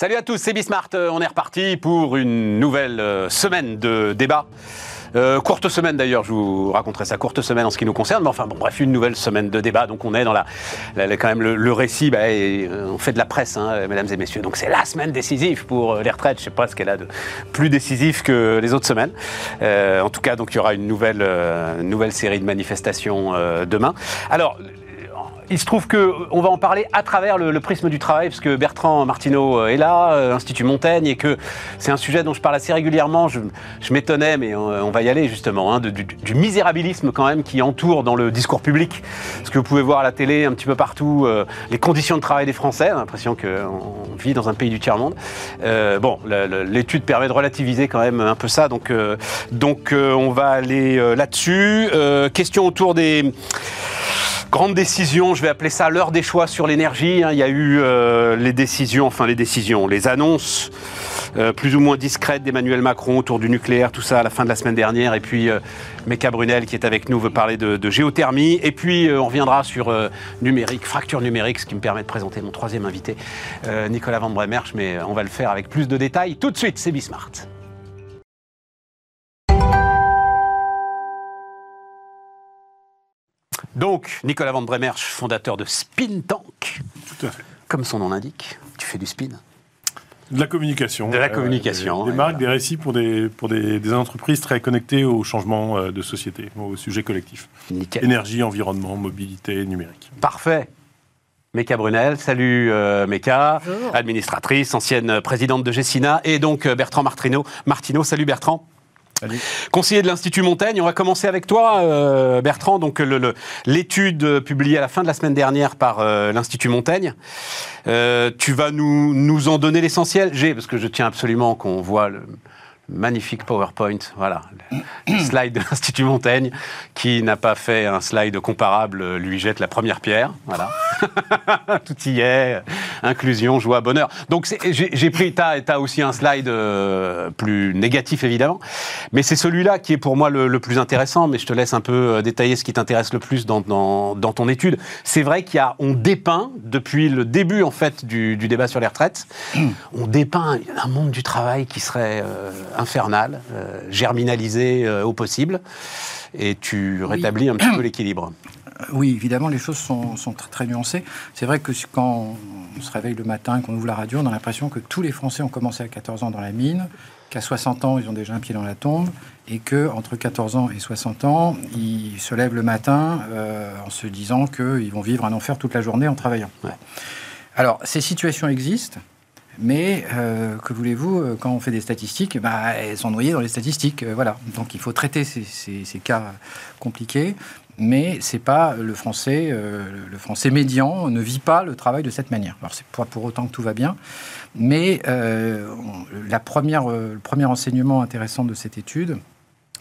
Salut à tous, c'est Bismart. Euh, on est reparti pour une nouvelle euh, semaine de débat. Euh, courte semaine d'ailleurs, je vous raconterai ça, courte semaine en ce qui nous concerne, mais enfin bon, bref, une nouvelle semaine de débat. Donc on est dans la, quand même le, récit, bah, on fait de la presse, hein, mesdames et messieurs. Donc c'est la semaine décisive pour les retraites. Je sais pas ce qu'elle a de plus décisif que les autres semaines. en tout cas, donc il y aura une nouvelle, nouvelle série de manifestations demain. Alors il se trouve qu'on va en parler à travers le, prisme du travail, parce que Bertrand Martineau euh, est là, euh, Institut Montaigne, et que c'est un sujet dont je parle assez régulièrement. Je, m'étonnais, mais on, va y aller justement, hein, du, misérabilisme quand même qui entoure dans le discours public. Ce que vous pouvez voir à la télé, un petit peu partout, euh, les conditions de travail des Français. L'impression qu'on vit dans un pays du tiers-monde. bon, l'étude permet de relativiser quand même un peu ça, donc, donc on va aller là-dessus. question autour des Grande décision, je vais appeler ça l'heure des choix sur l'énergie. Hein. Il y a eu euh, les décisions, enfin les décisions, les annonces euh, plus ou moins discrètes d'Emmanuel Macron autour du nucléaire, tout ça à la fin de la semaine dernière. Et puis euh, Brunel qui est avec nous veut parler de, géothermie. Et puis on reviendra sur numérique, fracture numérique, ce qui me permet de présenter mon troisième invité, Nicolas Van Bremerch. Mais on va le faire avec plus de détails tout de suite. C'est Bismart. Donc, Nicolas Van Bremerch, fondateur de Spin Tank. Tout à fait. Comme son nom l'indique, tu fais du spin. De la communication. De la communication. des, marques, des récits pour, des, pour des, entreprises très connectées au changement euh, de société, au sujet collectif. Nickel. Énergie, environnement, mobilité, numérique. Parfait. Meka Brunel, salut euh, Meka, administratrice, ancienne présidente de Gessina, et donc euh, Bertrand Martineau. Martineau, salut Bertrand. Conseiller de l'Institut Montaigne, on va commencer avec toi, euh, Bertrand. Donc l'étude publiée à la fin de la semaine dernière par euh, l'Institut Montaigne, euh, tu vas nous, nous en donner l'essentiel. J'ai, parce que je tiens absolument qu'on voit le, magnifique PowerPoint, voilà, le slide de l'Institut Montaigne. Qui n'a pas fait un slide comparable lui jette la première pierre, voilà. Tout y est, inclusion, joie, bonheur. Donc j'ai pris, tu as, aussi un slide euh, plus négatif évidemment, mais c'est celui-là qui est pour moi le, plus intéressant, mais je te laisse un peu euh, détailler ce qui t'intéresse le plus dans, dans, ton étude. C'est vrai qu'il y a, on dépeint, depuis le début en fait du, débat sur les retraites, on dépeint un monde du travail qui serait... Euh, infernal, euh, germinalisé euh, au possible, et tu rétablis un petit peu l'équilibre. Euh, oui, évidemment, les choses sont, très, très, nuancées. C'est vrai que quand on se réveille le matin, qu'on ouvre la radio, on a l'impression que tous les Français ont commencé à 14 ans dans la mine, qu'à 60 ans, ils ont déjà un pied dans la tombe, et que entre 14 ans et 60 ans, ils se lèvent le matin en se disant qu'ils vont vivre un enfer toute la journée en travaillant. Alors, ces situations existent. Mais euh, que voulez-vous, euh, quand on fait des statistiques, bah, elles sont noyées dans les statistiques. Euh, voilà. Donc il faut traiter ces, cas compliqués. Mais c'est pas le français, le français médian ne vit pas le travail de cette manière. Alors c'est pas pour autant que tout va bien, mais la première, le premier enseignement intéressant de cette étude,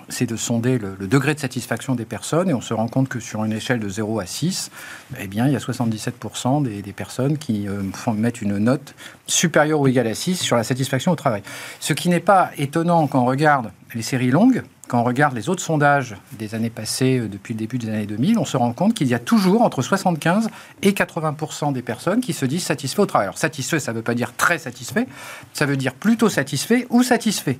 c'est de sonder le, degré de satisfaction des personnes et on se rend compte que sur une échelle de 0 à 6, eh il y a 77% des, personnes qui euh, mettent une note supérieure ou égale à 6 sur la satisfaction au travail. Ce qui n'est pas étonnant quand on regarde les séries longues, quand on regarde les autres sondages des années passées, euh, depuis le début des années 2000, on se rend compte qu'il y a toujours entre 75 et 80% des personnes qui se disent satisfaits au travail. Alors satisfait, ça ne veut pas dire très satisfait, ça veut dire plutôt satisfait ou satisfait.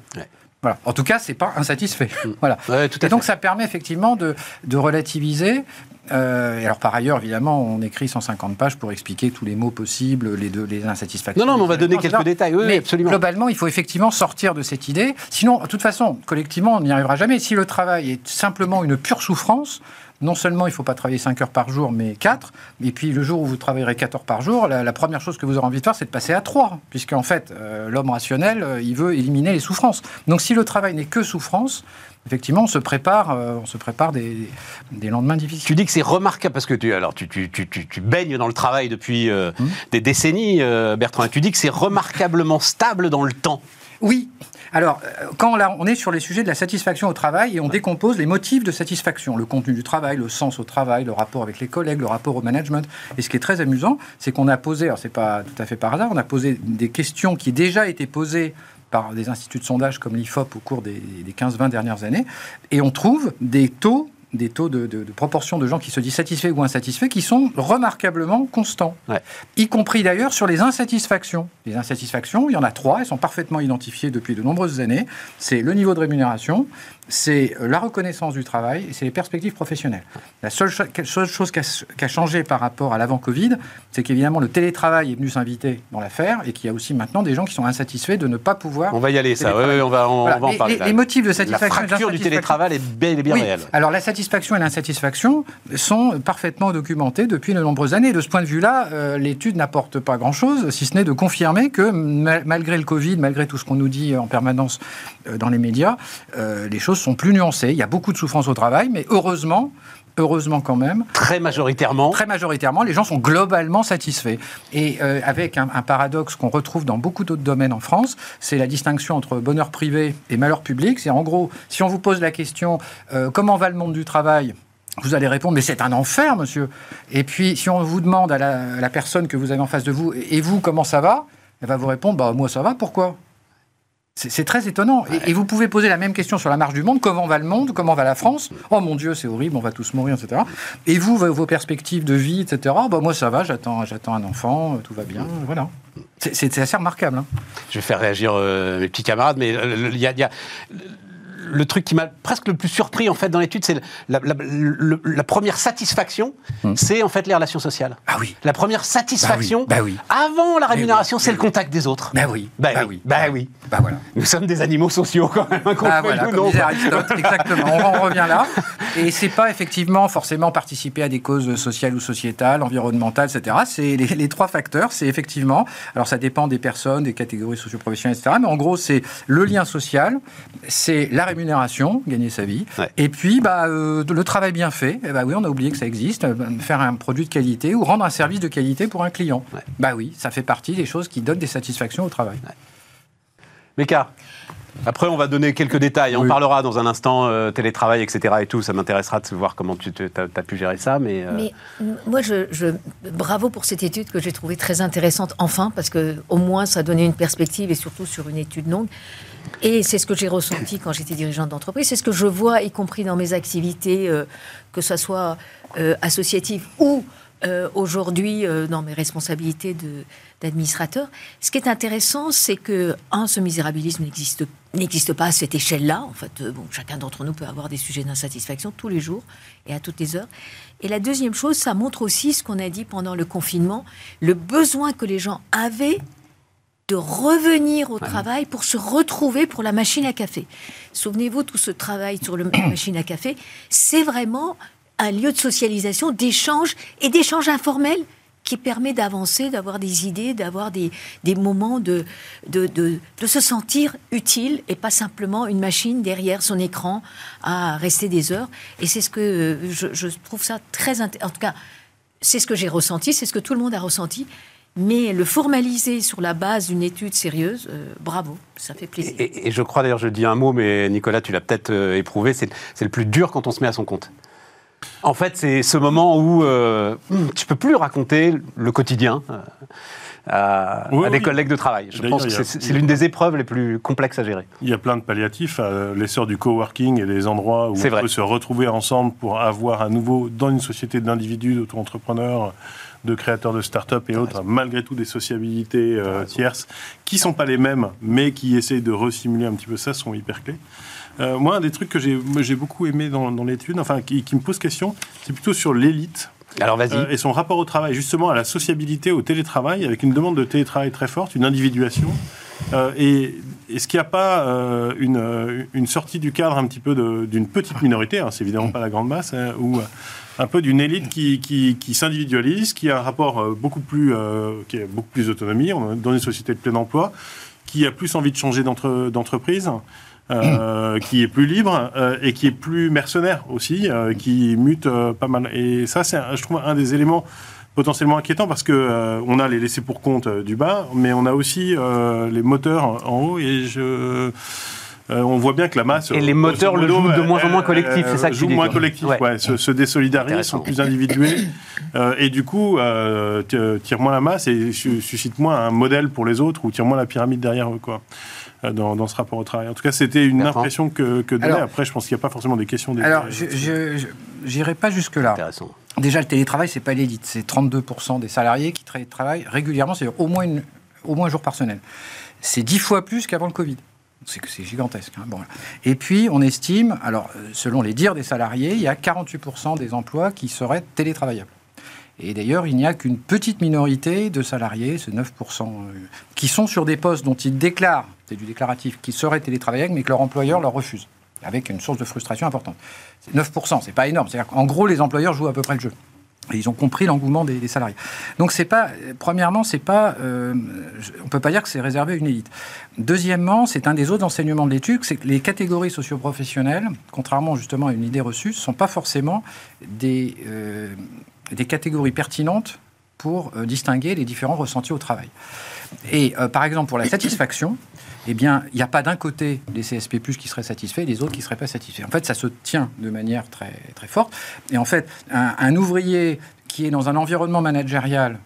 Voilà. En tout cas, c'est pas insatisfait. Mm. voilà. et donc, ça permet effectivement de, relativiser. Euh, et alors, par ailleurs, évidemment, on écrit 150 pages pour expliquer tous les mots possibles, les, deux, les insatisfactions. Non, non, mais on va donner quelques détails. Oui, mais absolument. Globalement, il faut effectivement sortir de cette idée. Sinon, de toute façon, collectivement, on n'y arrivera jamais. Si le travail est simplement une pure souffrance, non seulement il ne faut pas travailler 5 heures par jour, mais 4. Et puis le jour où vous travaillerez 4 heures par jour, la, première chose que vous aurez envie de faire, c'est de passer à 3. Puisqu'en fait, euh, l'homme rationnel, euh, il veut éliminer les souffrances. Donc si le travail n'est que souffrance, effectivement, on se prépare, euh, on se prépare des, lendemains difficiles. Tu dis que c'est remarquable parce que tu, alors, tu, tu, tu, tu, baignes dans le travail depuis hum. des décennies, Bertrand. Et tu dis que c'est remarquablement stable dans le temps. Oui. Alors, euh, quand on est sur les sujets de la satisfaction au travail et on décompose les motifs de satisfaction, le contenu du travail, le sens au travail, le rapport avec les collègues, le rapport au management. Et ce qui est très amusant, c'est qu'on a posé, alors c'est pas tout à fait par hasard, on a posé des questions qui déjà été posées par des instituts de sondage comme l'IFOP au cours des, des 15-20 dernières années, et on trouve des taux des taux de, de, de, proportion de gens qui se disent satisfaits ou insatisfaits qui sont remarquablement constants. Ouais. Y compris d'ailleurs sur les insatisfactions. Les insatisfactions, il y en a trois, elles sont parfaitement identifiées depuis de nombreuses années. C'est le niveau de rémunération, c'est la reconnaissance du travail et c'est les perspectives professionnelles. La seule, cho seule chose qui a, changé par rapport à l'avant-Covid, c'est qu'évidemment le télétravail est venu s'inviter dans l'affaire et qu'il y a aussi maintenant des gens qui sont insatisfaits de ne pas pouvoir. On va y aller, ça, oui, oui, on va, on, voilà. on va en parler. Les, les, motifs de satisfaction. La fracture du télétravail est bien, est bien oui. réelle. Alors la satisfaction et l'insatisfaction sont parfaitement documentées depuis de nombreuses années. De ce point de vue-là, euh, l'étude n'apporte pas grand-chose, si ce n'est de confirmer que mal, malgré le Covid, malgré tout ce qu'on nous dit en permanence euh, dans les médias, euh, les choses sont plus nuancées. Il y a beaucoup de souffrance au travail, mais heureusement, heureusement quand même. Très majoritairement. Très majoritairement, les gens sont globalement satisfaits. Et euh, avec un, un paradoxe qu'on retrouve dans beaucoup d'autres domaines en France, c'est la distinction entre bonheur privé et malheur public. C'est en gros, si on vous pose la question euh, comment va le monde du travail vous allez répondre, mais c'est un enfer, monsieur. Et puis, si on vous demande à la, à la, personne que vous avez en face de vous, et vous, comment ça va Elle va vous répondre, bah, moi, ça va, pourquoi? C'est très étonnant. Ouais. Et, et, vous pouvez poser la même question sur la marche du monde. Comment va le monde? Comment va la France? Oh mon Dieu, c'est horrible, on va tous mourir, etc. Et vous, vos perspectives de vie, etc. Bah, moi, ça va, j'attends un enfant, tout va bien. Voilà. C'est assez remarquable. Hein. Je vais faire réagir euh, mes petits camarades, mais il euh, y, y, a le truc qui m'a presque le plus surpris en fait dans l'étude, c'est la, la, la, la, première satisfaction, hum. c'est en fait les relations sociales. Ah oui. La première satisfaction, bah oui, bah oui. avant la rémunération, c'est le contact des autres. Bah oui. Bah, oui. Bah oui. Bah voilà. Nous sommes des animaux sociaux quand même. Bah voilà, nous, comme disait Aristote, exactement. On en revient là. Et c'est pas effectivement forcément participer à des causes sociales ou sociétales, environnementales, etc. C'est les, les, trois facteurs. C'est effectivement, alors ça dépend des personnes, des catégories socioprofessionnelles, etc. Mais en gros, c'est le lien social, c'est la rémunération, gagner sa vie, ouais. et puis bah, euh, le travail bien fait. Eh bah oui, on a oublié que ça existe. Faire un produit de qualité ou rendre un service de qualité pour un client. Ouais. Bah oui, ça fait partie des choses qui donnent des satisfactions au travail. Ouais. Après, on va donner quelques détails. Oui. On parlera dans un instant euh, télétravail, etc. Et tout. Ça m'intéressera de voir comment tu as, pu gérer ça. Mais, euh... mais moi, je, je, bravo pour cette étude que j'ai trouvée très intéressante. Enfin, parce que au moins, ça donnait une perspective et surtout sur une étude longue. Et c'est ce que j'ai ressenti quand j'étais dirigeante d'entreprise. C'est ce que je vois, y compris dans mes activités, euh, que ce soit euh, associative ou euh, aujourd'hui euh, dans mes responsabilités d'administrateur. Ce qui est intéressant, c'est que, un, ce misérabilisme n'existe n'existe pas à cette échelle-là. En fait, euh, bon, chacun d'entre nous peut avoir des sujets d'insatisfaction tous les jours et à toutes les heures. Et la deuxième chose, ça montre aussi ce qu'on a dit pendant le confinement, le besoin que les gens avaient de revenir au ouais. travail pour se retrouver pour la machine à café. Souvenez-vous, tout ce travail sur la machine à café, c'est vraiment un lieu de socialisation, d'échange et d'échange informel qui permet d'avancer, d'avoir des idées, d'avoir des, des, moments de, de, de, se sentir utile et pas simplement une machine derrière son écran à rester des heures. Et c'est ce que je, je, trouve ça très intéressant. En tout cas, c'est ce que j'ai ressenti, c'est ce que tout le monde a ressenti. Mais le formaliser sur la base d'une étude sérieuse, euh, bravo, ça fait plaisir. Et je crois d'ailleurs, je dis un mot, mais Nicolas, tu l'as peut-être euh, éprouvé, c'est le plus dur quand on se met à son compte. En fait, c'est ce moment où euh, tu peux plus raconter le quotidien euh, à, oui, à, des oui. collègues de travail. Je pense que c'est l'une des épreuves les plus complexes à gérer. Il y a plein de palliatifs, euh, l'essor du coworking et des endroits où on vrai. peut se retrouver ensemble pour avoir à nouveau, dans une société d'individus, d'auto-entrepreneurs, de créateurs de start-up et autres, malgré tout des sociabilités euh, tierces, qui ne sont pas les mêmes, mais qui essayent de resimuler un petit peu ça, sont hyper clés. Euh, moi, un des trucs que j'ai beaucoup aimé dans, dans l'étude, enfin, qui, qui, me pose question, c'est plutôt sur l'élite. Alors, vas-y. Euh, et son rapport au travail, justement, à la sociabilité, au télétravail, avec une demande de télétravail très forte, une individuation. Euh, et est-ce qu'il n'y a pas euh, une, une, sortie du cadre un petit peu d'une petite minorité, hein, c'est évidemment pas la grande masse, hein, ou un peu d'une élite qui, qui, qui s'individualise, qui a un rapport beaucoup plus, qui a beaucoup plus d'autonomie, dans une société de plein emploi, qui a plus envie de changer d'entreprise euh, qui est plus libre euh, et qui est plus mercenaire aussi, euh, qui mute pas mal. Et ça, c'est, je trouve, un des éléments potentiellement inquiétants parce que euh, on a les laissés pour compte du bas, mais on a aussi les moteurs en haut. Et je on voit bien que la masse. Et les moteurs le jouent de moins en moins collectif, c'est ça que tu dis, moins collectif, Ouais. ouais, se, se désolidarisent, sont plus individués, et du coup, t- tirent moins la masse et su- suscitent moins un modèle pour les autres ou tirent moins la pyramide derrière eux, quoi. Euh, Dans, dans ce rapport au travail. En tout cas, c'était une impression que, que donnait. Alors- Après, je pense qu'il n'y a pas forcément des questions. Des Alors, j'irai pas jusque-là. Intéressant. Déjà, le télétravail, c'est pas l'élite. C'est 32% des salariés qui tra- travaillent régulièrement, c'est-à-dire au moins, une, au moins un jour par semaine. C'est 10 fois plus qu'avant le Covid. C'est que c'est gigantesque. hein. Bon. Et puis, on estime, alors, euh, selon les dires des salariés, il y a 48% des emplois qui seraient télétravaillables. Et d'ailleurs, il n'y a qu'une petite minorité de salariés, c'est 9%, euh, qui sont sur des postes dont ils déclarent, c'est du déclaratif, qui seraient télétravaillables, mais que leur employeur leur refuse, avec une source de frustration importante. C'est 9%, c'est pas énorme. C'est-à-dire qu'en gros, les employeurs jouent à peu près le jeu. Et ils ont compris l'engouement des, salariés. Donc c'est pas, premièrement, c'est pas, euh, on peut pas dire que c'est réservé à une élite. Deuxièmement, c'est un des autres enseignements de l'étude, c'est que les catégories socioprofessionnelles, contrairement justement à une idée reçue, sont pas forcément des, euh, des catégories pertinentes pour euh, distinguer les différents ressentis au travail. Et euh, par exemple, pour la satisfaction, eh bien, il n'y a pas d'un côté les CSP+, qui seraient satisfaits et les autres qui ne seraient pas satisfaits. En fait, ça se tient de manière très, très forte. Et en fait, un, un ouvrier qui est dans un environnement managérial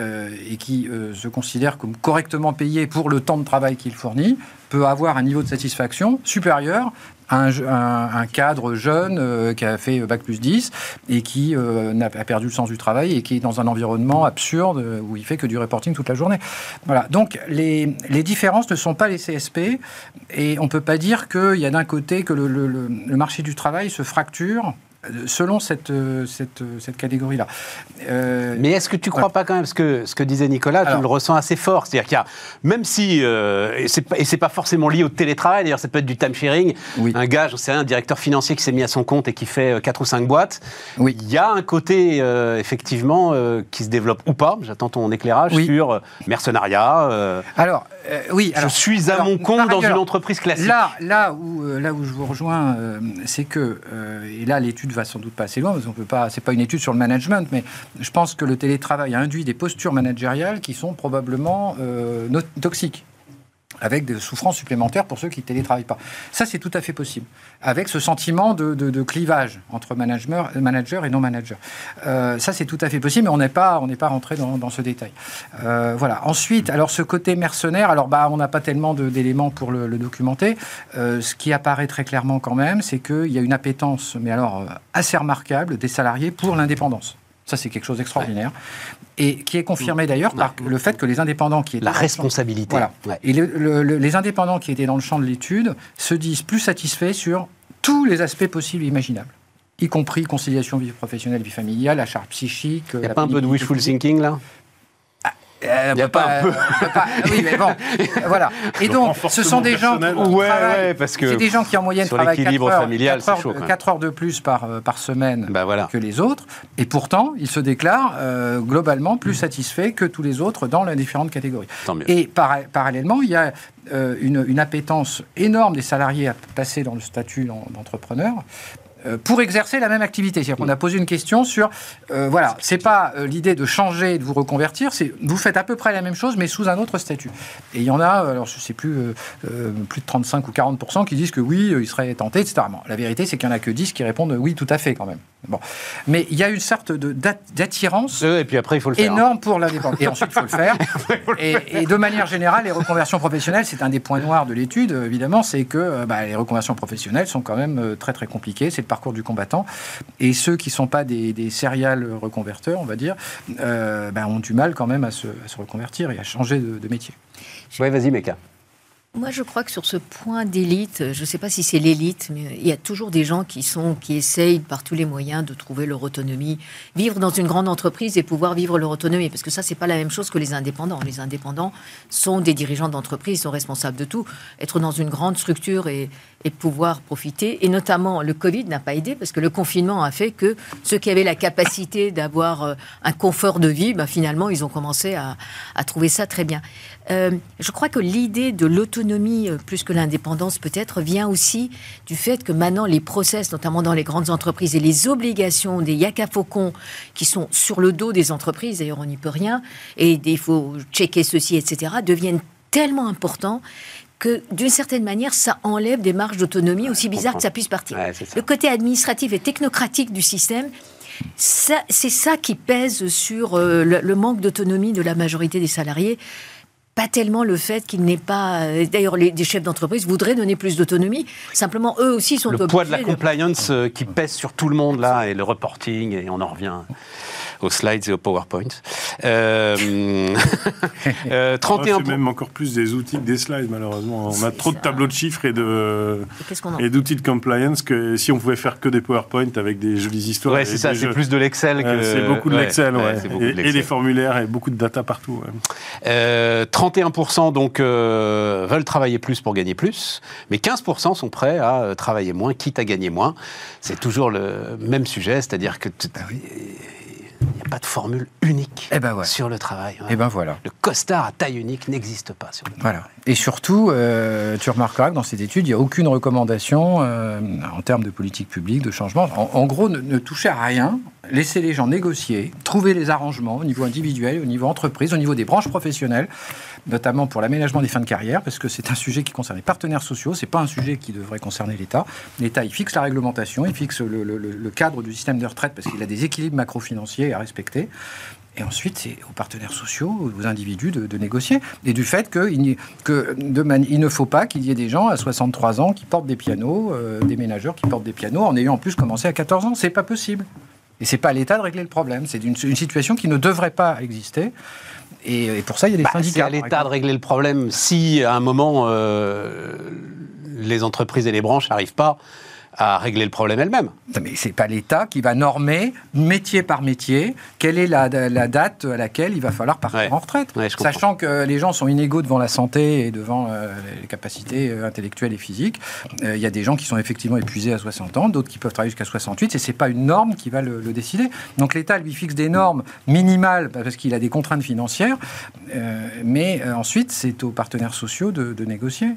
euh, et qui euh, se considère comme correctement payé pour le temps de travail qu'il fournit, peut avoir un niveau de satisfaction supérieur à un, cadre jeune euh, qui a fait Bac plus 10 et qui n'a- a perdu le sens du travail et qui est dans un environnement absurde où il fait que du reporting toute la journée. Voilà. Donc les, les différences ne sont pas les CSP et on ne peut pas dire qu'il y a d'un côté que le, marché du travail se fracture selon cette, euh, cette, euh, cette catégorie-là. Euh, Mais est-ce que tu crois pas quand même, parce que ce que disait Nicolas, tu Alors- le ressens assez fort, c'est-à-dire qu'il y a, même si, euh, et pas, et c'est pas forcément lié au télétravail, d'ailleurs ça peut être du time sharing, Oui. un gars, j'en sais rien, un directeur financier qui s'est mis à son compte et qui fait euh, quatre ou cinq boîtes, Oui. il y a un côté euh, effectivement qui se développe ou pas, j'attends ton éclairage Oui. sur mercenariat, Alors, euh, oui. je alors- suis à alors, mon compte dans une entreprise classique. Là, là, où, euh, là où je vous rejoins, euh, c'est que, euh, et là l'étude va sans doute pas assez loin, parce qu'on peut pas, c'est pas une étude sur le management, mais je pense que le télétravail a induit des postures managériales qui sont probablement toxiques avec des souffrances supplémentaires pour ceux qui ne télétravaillent pas. Ça, c'est tout à fait possible, avec ce sentiment de, de- clivage entre manager, et non-manager. Euh, ça, c'est tout à fait possible, mais on n'est pas, pas rentré dans, dans ce détail. Euh, voilà. Ensuite, alors ce côté mercenaire, alors bah, on n'a pas tellement d'éléments pour le, documenter. Euh, ce qui apparaît très clairement quand même, c'est qu'il y a une appétence, mais alors assez remarquable, des salariés pour l'indépendance. Ça, c'est quelque chose d'extraordinaire. Et qui est confirmé d'ailleurs par le fait que les indépendants qui étaient La dans le champ- responsabilité. Voilà. Et le- le- le- les indépendants qui étaient dans le champ de l'étude se disent plus satisfaits sur tous les aspects possibles et imaginables, y compris conciliation vie professionnelle, vie familiale, la charge psychique. Il n'y a pas un peu de wishful thinking là? Euh, Y a pas un peu. peut pas- oui, mais bon, voilà. Et donc, ce sont des gens qui, Ouais, parce que c'est des gens qui en moyenne sur travaillent 4 l'équilibre heures, familial, heures, chaud, de plus par, euh, par semaine Bah voilà. que les autres, et pourtant, ils se déclarent euh, globalement plus satisfaits que tous les autres dans les différentes catégories. Tant mieux. Et par- parallèlement, il y a euh, une, une appétence énorme des salariés à passer dans le statut d'en- d'entrepreneur euh, pour exercer la même activité. C'est-à-dire qu'on a posé une question sur, euh, voilà, c'est pas euh, l'idée de changer, de vous reconvertir, c'est vous faites à peu près la même chose, mais sous un autre statut. Et il y en a, alors je sais plus, euh, euh, plus de 35 ou 40% qui disent que oui, euh, ils seraient tentés, etc. Bon, la vérité, c'est qu'il y en a que 10 qui répondent euh, oui, tout à fait quand même. Bon, mais il y a une sorte d'attirance Euh, Et puis après, il faut le faire. hein. énorme pour l'indépendance. Et ensuite, il faut le faire. Et, et de manière générale, les reconversions professionnelles, c'est un des points noirs de l'étude, euh, évidemment, c'est que euh, bah, les reconversions professionnelles sont quand même euh, très très compliquées. C'est parcours du combattant. Et ceux qui ne sont pas des, des serial reconverteurs, on va dire, euh, bah, ont du mal quand même à se, à se reconvertir et à changer de, de métier. Ouais, vas-y, Meka. Moi, je crois que sur ce point d'élite, je ne sais pas si c'est l'élite, mais il y a toujours des gens qui sont, qui essayent par tous les moyens de trouver leur autonomie, vivre dans une grande entreprise et pouvoir vivre leur autonomie, parce que ça, c'est pas la même chose que les indépendants. Les indépendants sont des dirigeants d'entreprise, sont responsables de tout. Être dans une grande structure et, et pouvoir profiter, et notamment le Covid n'a pas aidé, parce que le confinement a fait que ceux qui avaient la capacité d'avoir euh, un confort de vie, bah, finalement, ils ont commencé à, à trouver ça très bien. Euh, je crois que l'idée de l'autonomie, euh, plus que l'indépendance peut-être, vient aussi du fait que maintenant les process, notamment dans les grandes entreprises, et les obligations des yaka faucons qui sont sur le dos des entreprises, d'ailleurs on n'y peut rien, et il faut checker ceci, etc., deviennent tellement importants que d'une certaine manière, ça enlève des marges d'autonomie, aussi bizarre que ça puisse partir. Ouais, c'est ça. Le côté administratif et technocratique du système, c'est ça qui pèse sur euh, le, le manque d'autonomie de la majorité des salariés. Pas tellement le fait qu'il n'ait pas. euh, D'ailleurs, les chefs d'entreprise voudraient donner plus d'autonomie. Simplement, eux aussi sont Le poids de la compliance euh, qui pèse sur tout le monde là et le reporting et on en revient aux slides et aux PowerPoint. Euh, euh, 31 C'est même encore plus des outils que des slides, malheureusement. On a trop de tableaux de chiffres et de Et d'outils de compliance que si on pouvait faire que des PowerPoint avec des jolies histoires. Ouais, c'est ça, c'est jeux. plus de l'Excel que. c'est beaucoup de ouais, l'Excel, ouais. c'est beaucoup Et, de et des formulaires et beaucoup de data partout. ouais. Euh, 31% donc euh, veulent travailler plus pour gagner plus, mais 15% sont prêts à euh, travailler moins, quitte à gagner moins. C'est toujours le même sujet, c'est-à-dire que t- il n'y a pas de formule unique Eh ben ouais. sur le travail. Et ben voilà. Le costard à taille unique n'existe pas. Sur le Voilà. Et surtout, euh, tu remarqueras que dans cette étude, il n'y a aucune recommandation euh, en termes de politique publique, de changement. En, en gros, ne, ne touchez à rien, laissez les gens négocier, trouver les arrangements au niveau individuel, au niveau entreprise, au niveau des branches professionnelles, notamment pour l'aménagement des fins de carrière, parce que c'est un sujet qui concerne les partenaires sociaux, c'est pas un sujet qui devrait concerner l'État. L'État, il fixe la réglementation, il fixe le, cadre du système de retraite, parce qu'il a des équilibres macro-financiers à respecter. Et ensuite, c'est aux partenaires sociaux, aux individus de, négocier. Et du fait que il, n'y- que de mani- il ne faut pas qu'il y ait des gens à 63 ans qui portent des pianos, euh, des ménageurs qui portent des pianos en ayant en plus commencé à 14 ans. C'est pas possible. Et c'est pas à l'État de régler le problème. C'est une, une situation qui ne devrait pas exister. Et, et pour ça, il y a des Bah, c'est syndicats. à par l'État de régler le problème si à un moment euh, les entreprises et les branches n'arrivent pas à régler le problème elles-mêmes. Non, Mais c'est pas l'État qui va normer métier par métier quelle est la, la date à laquelle il va falloir partir Ouais. en retraite. Ouais. Sachant que les gens sont inégaux devant la santé et devant euh, les capacités euh, intellectuelles et physiques. Euh, Il y a des gens qui sont effectivement épuisés à 60 ans, d'autres qui peuvent travailler jusqu'à 68, et c'est pas une norme qui va le, le décider. Donc l'État lui fixe des normes minimales parce qu'il a des contraintes financières, euh, mais euh, ensuite c'est aux partenaires sociaux de, de négocier.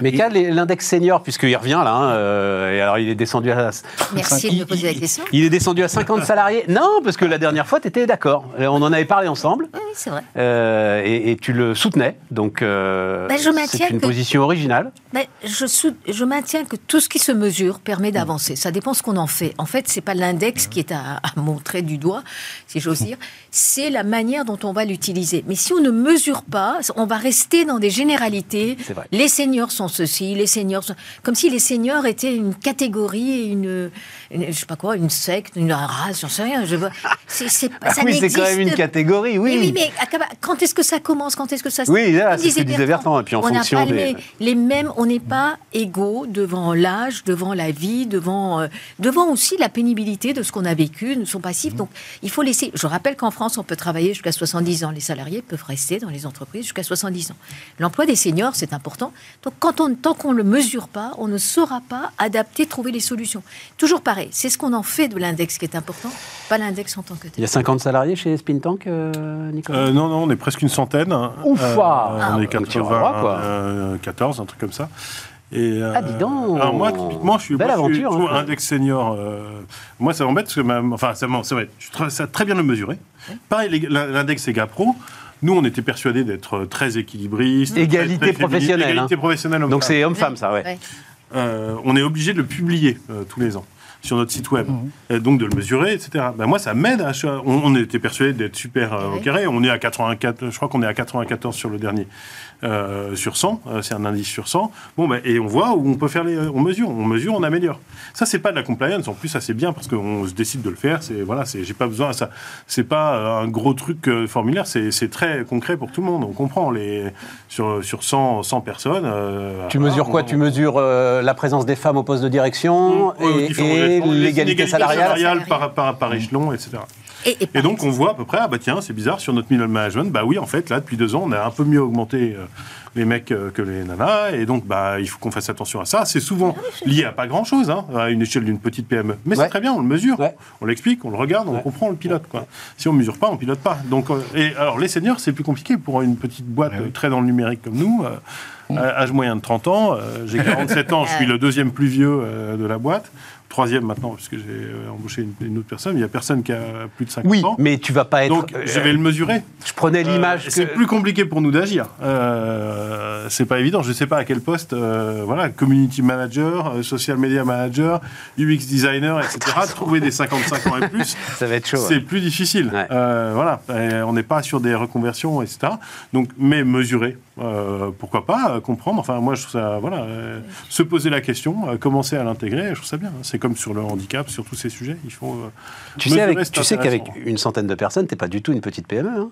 Mais Et- qu'a l'index senior, puisqu'il revient là, hein, euh, et alors il est descendu à. Merci de il- me poser la question. Il est descendu à 50 salariés. Non, parce que la dernière fois, tu étais d'accord. Euh, On en avait parlé ensemble. Oui, c'est vrai. euh, et, et tu le soutenais. Donc, euh, Ben, maintiens c'est une que- position originale. Mais je, sou- je maintiens que tout ce qui se mesure permet d'avancer. Ça dépend ce qu'on en fait. En fait, c'est pas l'index qui est à, à montrer du doigt, si j'ose dire. C'est la manière dont on va l'utiliser. Mais si on ne mesure pas, on va rester dans des généralités. C'est vrai. Les seniors sont ceci, les seniors sont... Comme si les seniors étaient une catégorie, une, une- je sais pas quoi, une secte, une race, j'en sais rien. Je vois. C'est, c'est, Ah ça oui, c'est quand même une catégorie, oui. mais oui, mais à- quand est-ce que ça commence Quand est-ce que ça se Oui, là, c'est ce que disait Bertrand, et puis en on fonction pas des- les, les mêmes, on n'est pas égaux devant l'âge, devant la vie, devant, euh, devant aussi la pénibilité de ce qu'on a vécu, de son passif. Donc, il faut laisser. Je rappelle qu'en France, on peut travailler jusqu'à 70 ans. Les salariés peuvent rester dans les entreprises jusqu'à 70 ans. L'emploi des seniors, c'est important. Donc, quand on, tant qu'on ne le mesure pas, on ne saura pas adapter, trouver les solutions. Toujours C'est ce qu'on en fait de l'index qui est important, pas l'index en tant que tel. Il y a 50 salariés chez Spin Tank, euh, Nicolas Euh, non, non, on est presque une centaine. Ouf, Euh, ah, on est donc tu revois, quoi. 14, un truc comme ça. Et, euh, Ah, dis donc. Alors moi, typiquement, je suis, Belle moi, je suis- aventure, je trouve hein. index senior. euh, moi, ça m'embête parce que, ma- enfin, ça vrai, je trouve ça très bien le mesurer. Pareil, l'index EGA Pro. Nous, on était persuadés d'être très équilibristes. Égalité très- très féministe, professionnelle, Égalité hein. professionnelle. Donc c'est homme-femme, ça, ouais. Ouais. Euh, on est obligé de le publier euh, tous les ans sur notre site web. Et donc de le mesurer, etc. Ben moi, ça m'aide. à cho- On, on était persuadé d'être super euh, au carré. On est à 84, je crois qu'on est à 94 sur le dernier, euh, sur 100. euh, c'est un indice sur 100. Bon, ben, et on voit où on peut faire les, on mesure, on mesure, on améliore. Ça, c'est pas de la compliance. En plus, ça c'est bien parce qu'on se décide de le faire. C'est voilà, c'est, j'ai pas besoin. Ça, c'est pas euh, un gros truc euh, formulaire. C'est, c'est très concret pour tout le monde. On comprend les sur sur 100, 100 personnes. euh, Tu mesures quoi? on- Tu mesures euh, la présence des femmes au poste de direction et, l'égalité salariale? salariale. par, par, par échelon, etc. Et, donc exemple- on voit à peu près, ah bah tiens, c'est bizarre, sur notre middle management, bah oui, en fait, là, depuis deux ans, on a un peu mieux augmenté euh, les mecs euh, que les nanas, et donc bah il faut qu'on fasse attention à ça. C'est souvent lié à pas grand-chose, hein, à une échelle d'une petite PME. Mais Ouais. c'est très bien, on le mesure, Ouais. on l'explique, on le regarde, on Ouais. comprend, on le pilote. Quoi. Si on mesure pas, on pilote pas. Donc, euh, et alors les seniors, c'est plus compliqué pour une petite boîte euh, très dans le numérique comme nous. euh, à- Âge moyen de 30 ans, euh, j'ai 47 ans, je suis le deuxième plus vieux euh, de la boîte. Troisième maintenant, puisque j'ai euh, embauché une, une autre personne. Il n'y a personne qui a plus de 50 Oui, ans. mais tu vas pas être. Donc, je vais le mesurer. Je prenais l'image Euh, C'est que. plus compliqué pour nous d'agir. Euh, c'est pas évident. Je sais pas à quel poste. euh, voilà, community manager, euh, social media manager, UX designer, etc. Trouver des 55 ans et plus, Ça va être chaud. c'est ouais. plus difficile. Ouais. Euh, voilà, Et on n'est pas sur des reconversions, etc. Donc, mais mesurer, euh, pourquoi pas euh, comprendre. Enfin, moi, je trouve ça, voilà, euh, se poser la question, euh, commencer à l'intégrer, je trouve ça bien. C'est comme sur le handicap, sur tous ces sujets, il faut. euh, Tu sais, mesurer, avec, c'est tu sais qu'avec une centaine de personnes, t'es pas du tout une petite PME. Hein.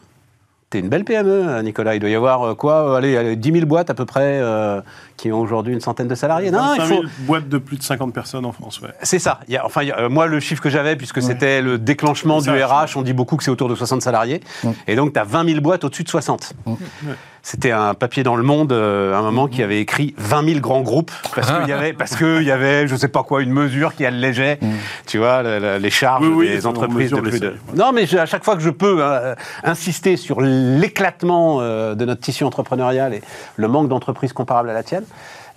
T'es une belle PME, hein, Nicolas. Il doit y avoir euh, quoi euh, allez, allez, 10 000 boîtes à peu près euh, qui ont aujourd'hui une centaine de salariés. Non, il 25 faut. 000 boîtes de plus de 50 personnes en France, ouais. C'est ça. Il y a- enfin, il y a- moi, le chiffre que j'avais, puisque c'était le déclenchement du RH, on dit beaucoup que c'est autour de 60 salariés. Ouais. Et donc, tu as 20 000 boîtes au-dessus de 60. C'était un papier dans le Monde, euh, à un moment, qui avait écrit 20 000 grands groupes, parce qu'il y avait, parce que il y avait, je sais pas quoi, une mesure qui allégeait, tu vois, le- le- les charges Oui, oui, des on entreprises de plus de. seuils, ouais. Non, mais je- à chaque fois que je peux euh, insister sur l'éclatement euh, de notre tissu entrepreneurial et le manque d'entreprises comparables à la tienne,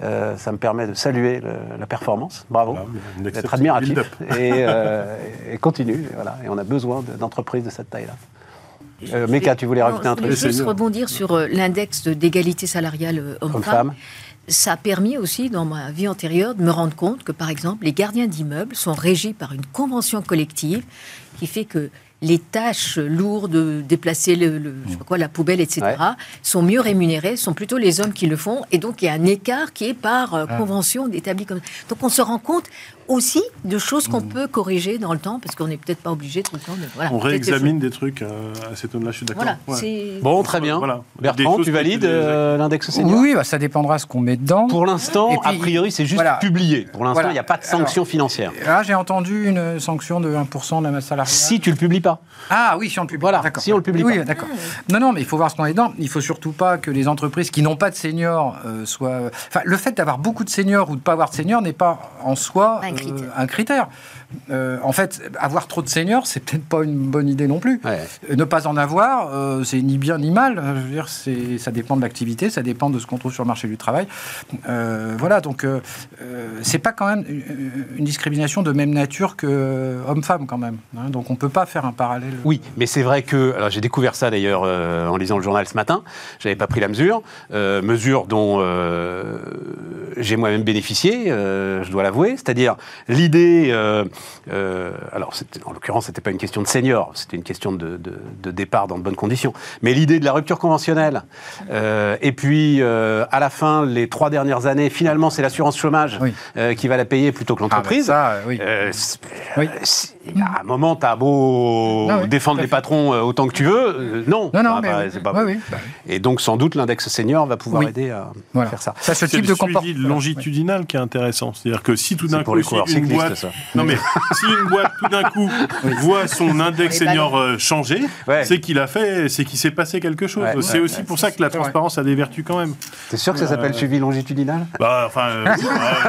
euh, ça me permet de saluer le- la performance. Bravo Voilà, une d'être admiratif et, euh, et continue. Et Voilà. Et on a besoin de- d'entreprises de cette taille-là. Euh, Je Meka, tu voulais non, rajouter un je truc voulais juste rebondir sur euh, l'index de- d'égalité salariale euh, Homme-femme. Ça a permis aussi, dans ma vie antérieure, de me rendre compte que, par exemple, les gardiens d'immeubles sont régis par une convention collective qui fait que les tâches lourdes, de déplacer le, le- je sais pas quoi, la poubelle, etc., Ouais. sont mieux rémunérées, sont plutôt les hommes qui le font, et donc il y a un écart qui est par euh, Ah. convention établi comme Donc on se rend compte aussi de choses qu'on peut corriger dans le temps, parce qu'on n'est peut-être pas obligé tout le temps de... Voilà, On réexamine des trucs euh, à cet là je suis d'accord. Voilà, Ouais. c'est... Bon, très bien. Voilà. Bertrand, tu valides euh, l'index senior Oui, bah, ça dépendra ce qu'on met dedans. Pour l'instant, a priori, c'est juste voilà. publié. Pour l'instant, il Voilà. n'y a pas de sanction financière. Là, j'ai entendu une sanction de 1% de la masse salariale. Si tu le publies pas. Ah oui, si on le publie. Voilà, d'accord. si on le publie Oui, pas. d'accord. Non, non, mais il faut voir ce qu'on est dedans. Il faut surtout pas que les entreprises qui n'ont pas de seniors euh, soient. Enfin, le fait d'avoir beaucoup de seniors ou de pas avoir de seniors n'est pas en soi euh, critère. un critère. Euh, en fait, avoir trop de seniors, c'est peut-être pas une bonne idée non plus. Ouais. Euh, Ne pas en avoir, euh, c'est ni bien ni mal. Euh, Je veux dire, c'est, ça dépend de l'activité, ça dépend de ce qu'on trouve sur le marché du travail. Euh, voilà, donc euh, euh, c'est pas quand même une, discrimination de même nature que euh, homme-femme quand même. hein. donc on peut pas faire un parallèle. Oui, mais c'est vrai que. Alors, j'ai découvert ça d'ailleurs euh, en lisant le journal ce matin. J'avais pas pris la mesure. Euh, mesure dont euh, j'ai moi-même bénéficié, euh, je dois l'avouer. C'est-à-dire l'idée. euh, euh, alors, en l'occurrence, c'était pas une question de senior, c'était une question de, de- de départ dans de bonnes conditions. Mais l'idée de la rupture conventionnelle. euh, et puis, euh, à la fin, les trois dernières années, finalement, c'est l'assurance chômage Oui. euh, qui va la payer plutôt que l'entreprise. Ah, ben ça, oui. Euh, c'est- Oui. c'est- à un moment, t'as beau Ah oui, défendre les patrons autant que tu veux, euh, non. Non, non, Ah, mais bah, oui. c'est pas Oui, bon. oui, bah oui. Et donc, sans doute, l'index senior va pouvoir Oui. aider à Voilà. faire ça. Ça, ce type le de suivi comportement. longitudinal qui est intéressant. C'est-à-dire que si tout d'un coup, les si coureurs une cyclistes, boîte, ça. non mais si une boîte tout d'un coup voit son index senior euh, changer, Ouais. c'est qu'il a fait, c'est qu'il s'est passé quelque chose. Ouais. c'est Ouais, aussi pour ça que la transparence a des vertus quand même. T'es sûr que ça s'appelle suivi longitudinal? Bah, enfin, euh, bah,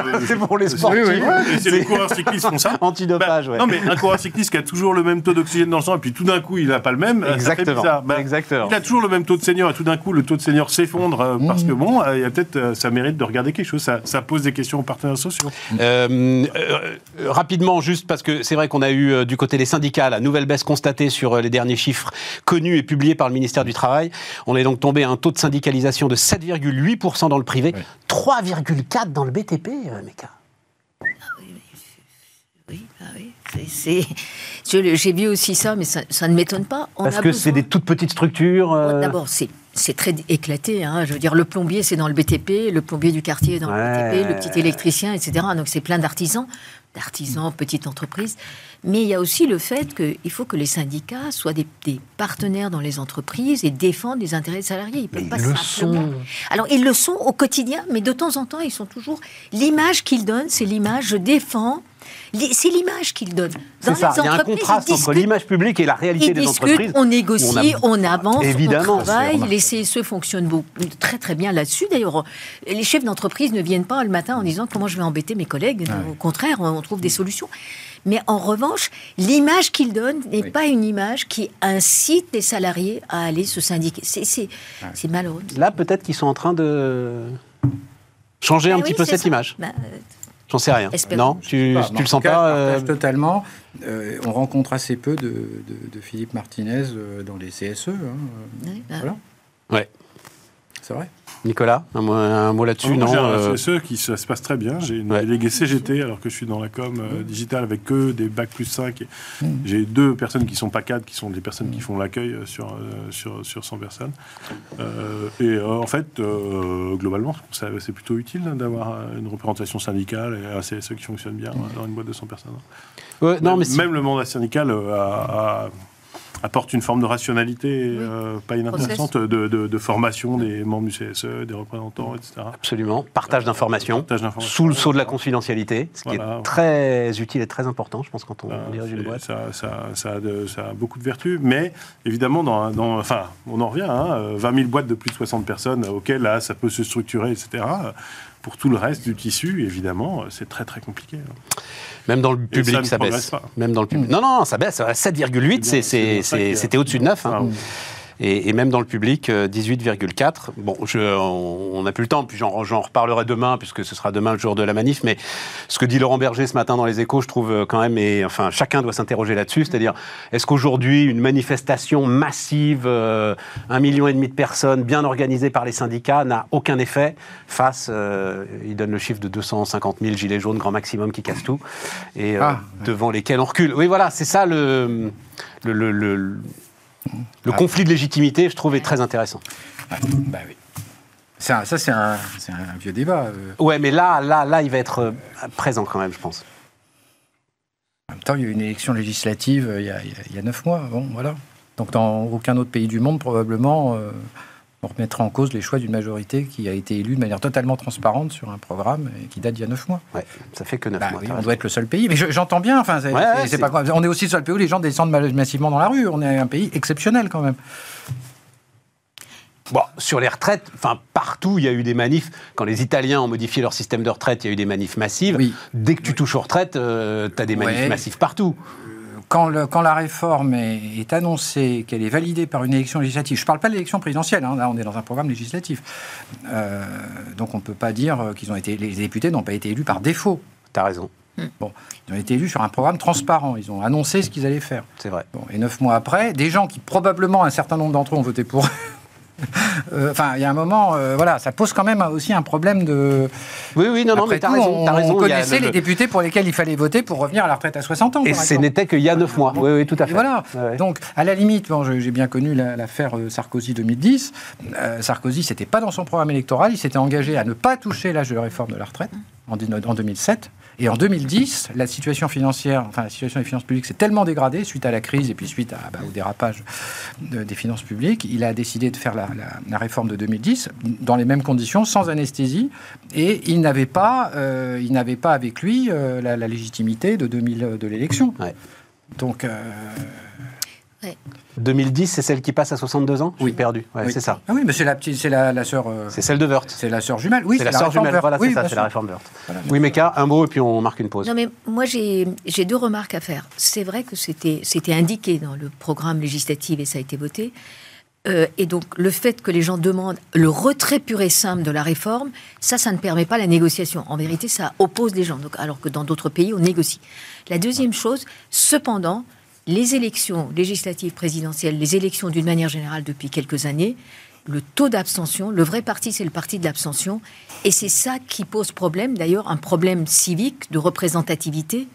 euh, C'est pour les sportifs. oui, oui. et c'est les coureurs cyclistes qui font ça. Antidopage, Bah, ouais. Non, mais un coureur cycliste qui a toujours le même taux d'oxygène dans le sang, et puis tout d'un coup, il n'a pas le même, euh, ça fait Exactement. bizarre. Bah, Exactement. Il a toujours le même taux de senior, et tout d'un coup, le taux de senior s'effondre, euh, parce Mmh. que bon, euh, il y a peut-être, euh, ça mérite de regarder quelque chose, ça, ça pose des questions aux partenaires sociaux. Euh, euh, rapidement, juste parce que c'est vrai qu'on a eu euh, du côté des syndicats la nouvelle baisse constatée sur euh, les derniers chiffres connus et publiés par le ministère du Travail. On est donc tombé à un taux de syndicalisation de 7,8% dans le privé, 3,4% dans le BTP, euh, Meka. Oui, ah oui, c'est- je le- J'ai vu aussi ça, mais ça, ça ne m'étonne pas. On Parce a que c'est des toutes petites structures. euh, D'abord, c'est c'est très éclaté. hein. Je veux dire, le plombier, c'est dans le BTP, le plombier du quartier est dans Ouais. le BTP, le petit électricien, etc. Donc, c'est plein d'artisans, d'artisans, petites entreprises. Mais il y a aussi le fait qu'il faut que les syndicats soient des, des partenaires dans les entreprises et défendent les intérêts des salariés. Ils peuvent Mais pas ils le sont. Alors, ils le sont au quotidien, mais de temps en temps, ils sont toujours. L'image qu'ils donnent, c'est l'image, je défends. C'est l'image qu'ils donnent. Dans C'est ça, les il y a un contraste entre l'image publique et la réalité des discutent, entreprises. on négocie, On avance, Évidemment, on travaille. Les CSE fonctionnent beaucoup- très très bien là-dessus. D'ailleurs, les chefs d'entreprise ne viennent pas le matin en disant comment je vais embêter mes collègues. Au contraire, on, trouve des solutions. Mais en revanche, l'image qu'ils donnent n'est Oui. pas une image qui incite les salariés à aller se syndiquer. C'est malheureux. Là, peut-être qu'ils sont en train de changer un Ah petit peu cette ça. image. Bah, euh, J'en sais rien. Espérons. Non, tu, le sens cas, pas je partage euh, totalement. Euh, on rencontre assez peu de, de- de Philippe Martinez euh, dans les CSE. hein. Ouais, bah, Voilà. Ouais. C'est vrai. Nicolas, un mot, un mot là-dessus, Moi, non J'ai un euh, CSE qui se, se passe très bien. J'ai une Ouais. déléguée CGT alors que je suis dans la com euh, digitale avec que des bacs plus 5. Et Mm. J'ai deux personnes qui sont pas cadres, qui sont des personnes qui font l'accueil euh, sur, euh, sur, sur 100 personnes. Euh, et euh, en fait, euh, globalement, ça- c'est plutôt utile hein, d'avoir euh, une représentation syndicale et un CSE qui fonctionne bien euh, dans une boîte de 100 personnes. ouais, non, mais si- Même le mandat syndical euh, a- a- apporte une forme de rationalité euh, pas inintéressante de, de- de formation des membres du CSE, des représentants, etc. absolument. Partage d'informations. Partage d'informations. Sous le sceau de la confidentialité, ce qui Voilà. est très utile et très important, je pense, quand on Ah, dirige une boîte. Ça, ça- ça a de- ça a beaucoup de vertus, mais évidemment, dans, dans- enfin, on en revient, hein, euh, 20 000 boîtes de plus de 60 personnes euh, auxquelles là, ça peut se structurer, etc. Pour tout le reste du tissu, évidemment, euh, c'est très très compliqué. hein. Même dans le public, ça baisse. pas. Même dans le public. Non, non, ça baisse. 7,8, c'est- C'est c'est- bien ça c'est- qu'il y a- c'était au-dessus de 9. hein. Ah, oui. Et, et même dans le public, euh, 18,4. Bon, je, on n'a plus le temps, puis j'en reparlerai demain, puisque ce sera demain le jour de la manif. Mais ce que dit Laurent Berger ce matin dans les échos, je trouve euh, quand même, et enfin, chacun doit s'interroger là-dessus. C'est-à-dire, est-ce qu'aujourd'hui, une manifestation massive, euh, un million et demi de personnes, bien organisée par les syndicats, n'a aucun effet face, euh, il donne le chiffre de 250 000 gilets jaunes, grand maximum, qui cassent tout, et euh, Ah, devant lesquels on recule. Oui, voilà, c'est ça le. le, le- le- le conflit de légitimité, je trouve, est très intéressant. Ouais, bah oui. Ça, c'est un, vieux débat. euh. Ouais, mais là, là, là, il va être euh, présent quand même, je pense. En même temps, il y a eu une élection législative euh, il y a, il y a- il y a neuf mois. Bon, voilà. Donc, dans aucun autre pays du monde, probablement, euh, on remettra en cause les choix d'une majorité qui a été élue de manière totalement transparente sur un programme et qui date d'il y a neuf mois. Ouais, ça fait que 9 Bah mois. oui, on doit être le seul pays. Mais je- j'entends bien. Enfin, Ouais, pas. On est aussi le seul pays où les gens descendent ma- massivement dans la rue. On est un pays exceptionnel quand même. Bon, sur les retraites, enfin partout, il y a eu des manifs. Quand les Italiens ont modifié leur système de retraite, il y a eu des manifs massives. Oui. Dès que tu touches aux retraites, tu as des manifs Ouais. massifs partout. Quand, le- quand la réforme est, est annoncée, qu'elle est validée par une élection législative, je ne parle pas de l'élection présidentielle, hein, là on est dans un programme législatif, Euh, donc on ne peut pas dire qu'ils ont été, les députés n'ont pas été élus par défaut. Tu as raison, Bon, ils ont été élus sur un programme transparent, ils ont annoncé ce qu'ils allaient faire. c'est vrai. Bon, et neuf mois après, des gens qui probablement, un certain nombre d'entre eux ont voté pour. Euh, Enfin, il y a un moment, euh, voilà, ça pose quand même aussi un problème de. Oui, oui, non, non, Après mais tu as raison. on, t'as raison, connaissait le- les députés pour lesquels il fallait voter pour revenir à la retraite à 60 ans. Et ce n'était qu'il y a 9 mois. Oui, oui, tout à Et fait. voilà. Ouais. Donc, à la limite, bon, j'ai bien connu la- l'affaire euh, Sarkozy 2010. Euh, Sarkozy, c'était pas dans son programme électoral. Il s'était engagé à ne pas toucher l'âge de réforme de la retraite en 2007. Et en 2010, la situation financière, enfin la situation des finances publiques s'est tellement dégradée suite à la crise et puis suite à, bah, au dérapage de- des finances publiques. Il a décidé de faire la, la- la réforme de 2010 dans les mêmes conditions, sans anesthésie. Et il n'avait pas, euh, il n'avait pas avec lui euh, la, la légitimité de 2000 de l'élection. Ouais. Donc, euh, 2010, c'est celle qui passe à 62 ans? Je Oui. suis perdu. Ouais, oui. c'est ça. Ah oui, mais c'est la petite, c'est la, la sœur. euh, C'est celle de Wörth. c'est la sœur jumelle. Oui, c'est la réforme sœur jumelle. Wörth. Voilà, Oui, c'est ça, c'est la réforme Wörth. Voilà, Oui. Meka, un mot et puis on marque une pause. Non, mais moi, j'ai j'ai deux remarques à faire. C'est vrai que c'était c'était indiqué dans le programme législatif et ça a été voté. Euh, et donc, le fait que les gens demandent le retrait pur et simple de la réforme, ça, ça ne permet pas la négociation. En vérité, ça oppose les gens, donc, alors que dans d'autres pays, on négocie. La deuxième chose, cependant, les élections législatives présidentielles, les élections d'une manière générale depuis quelques années, le taux d'abstention, le vrai parti, c'est le parti de l'abstention. Et c'est ça qui pose problème, d'ailleurs, un problème civique de représentativité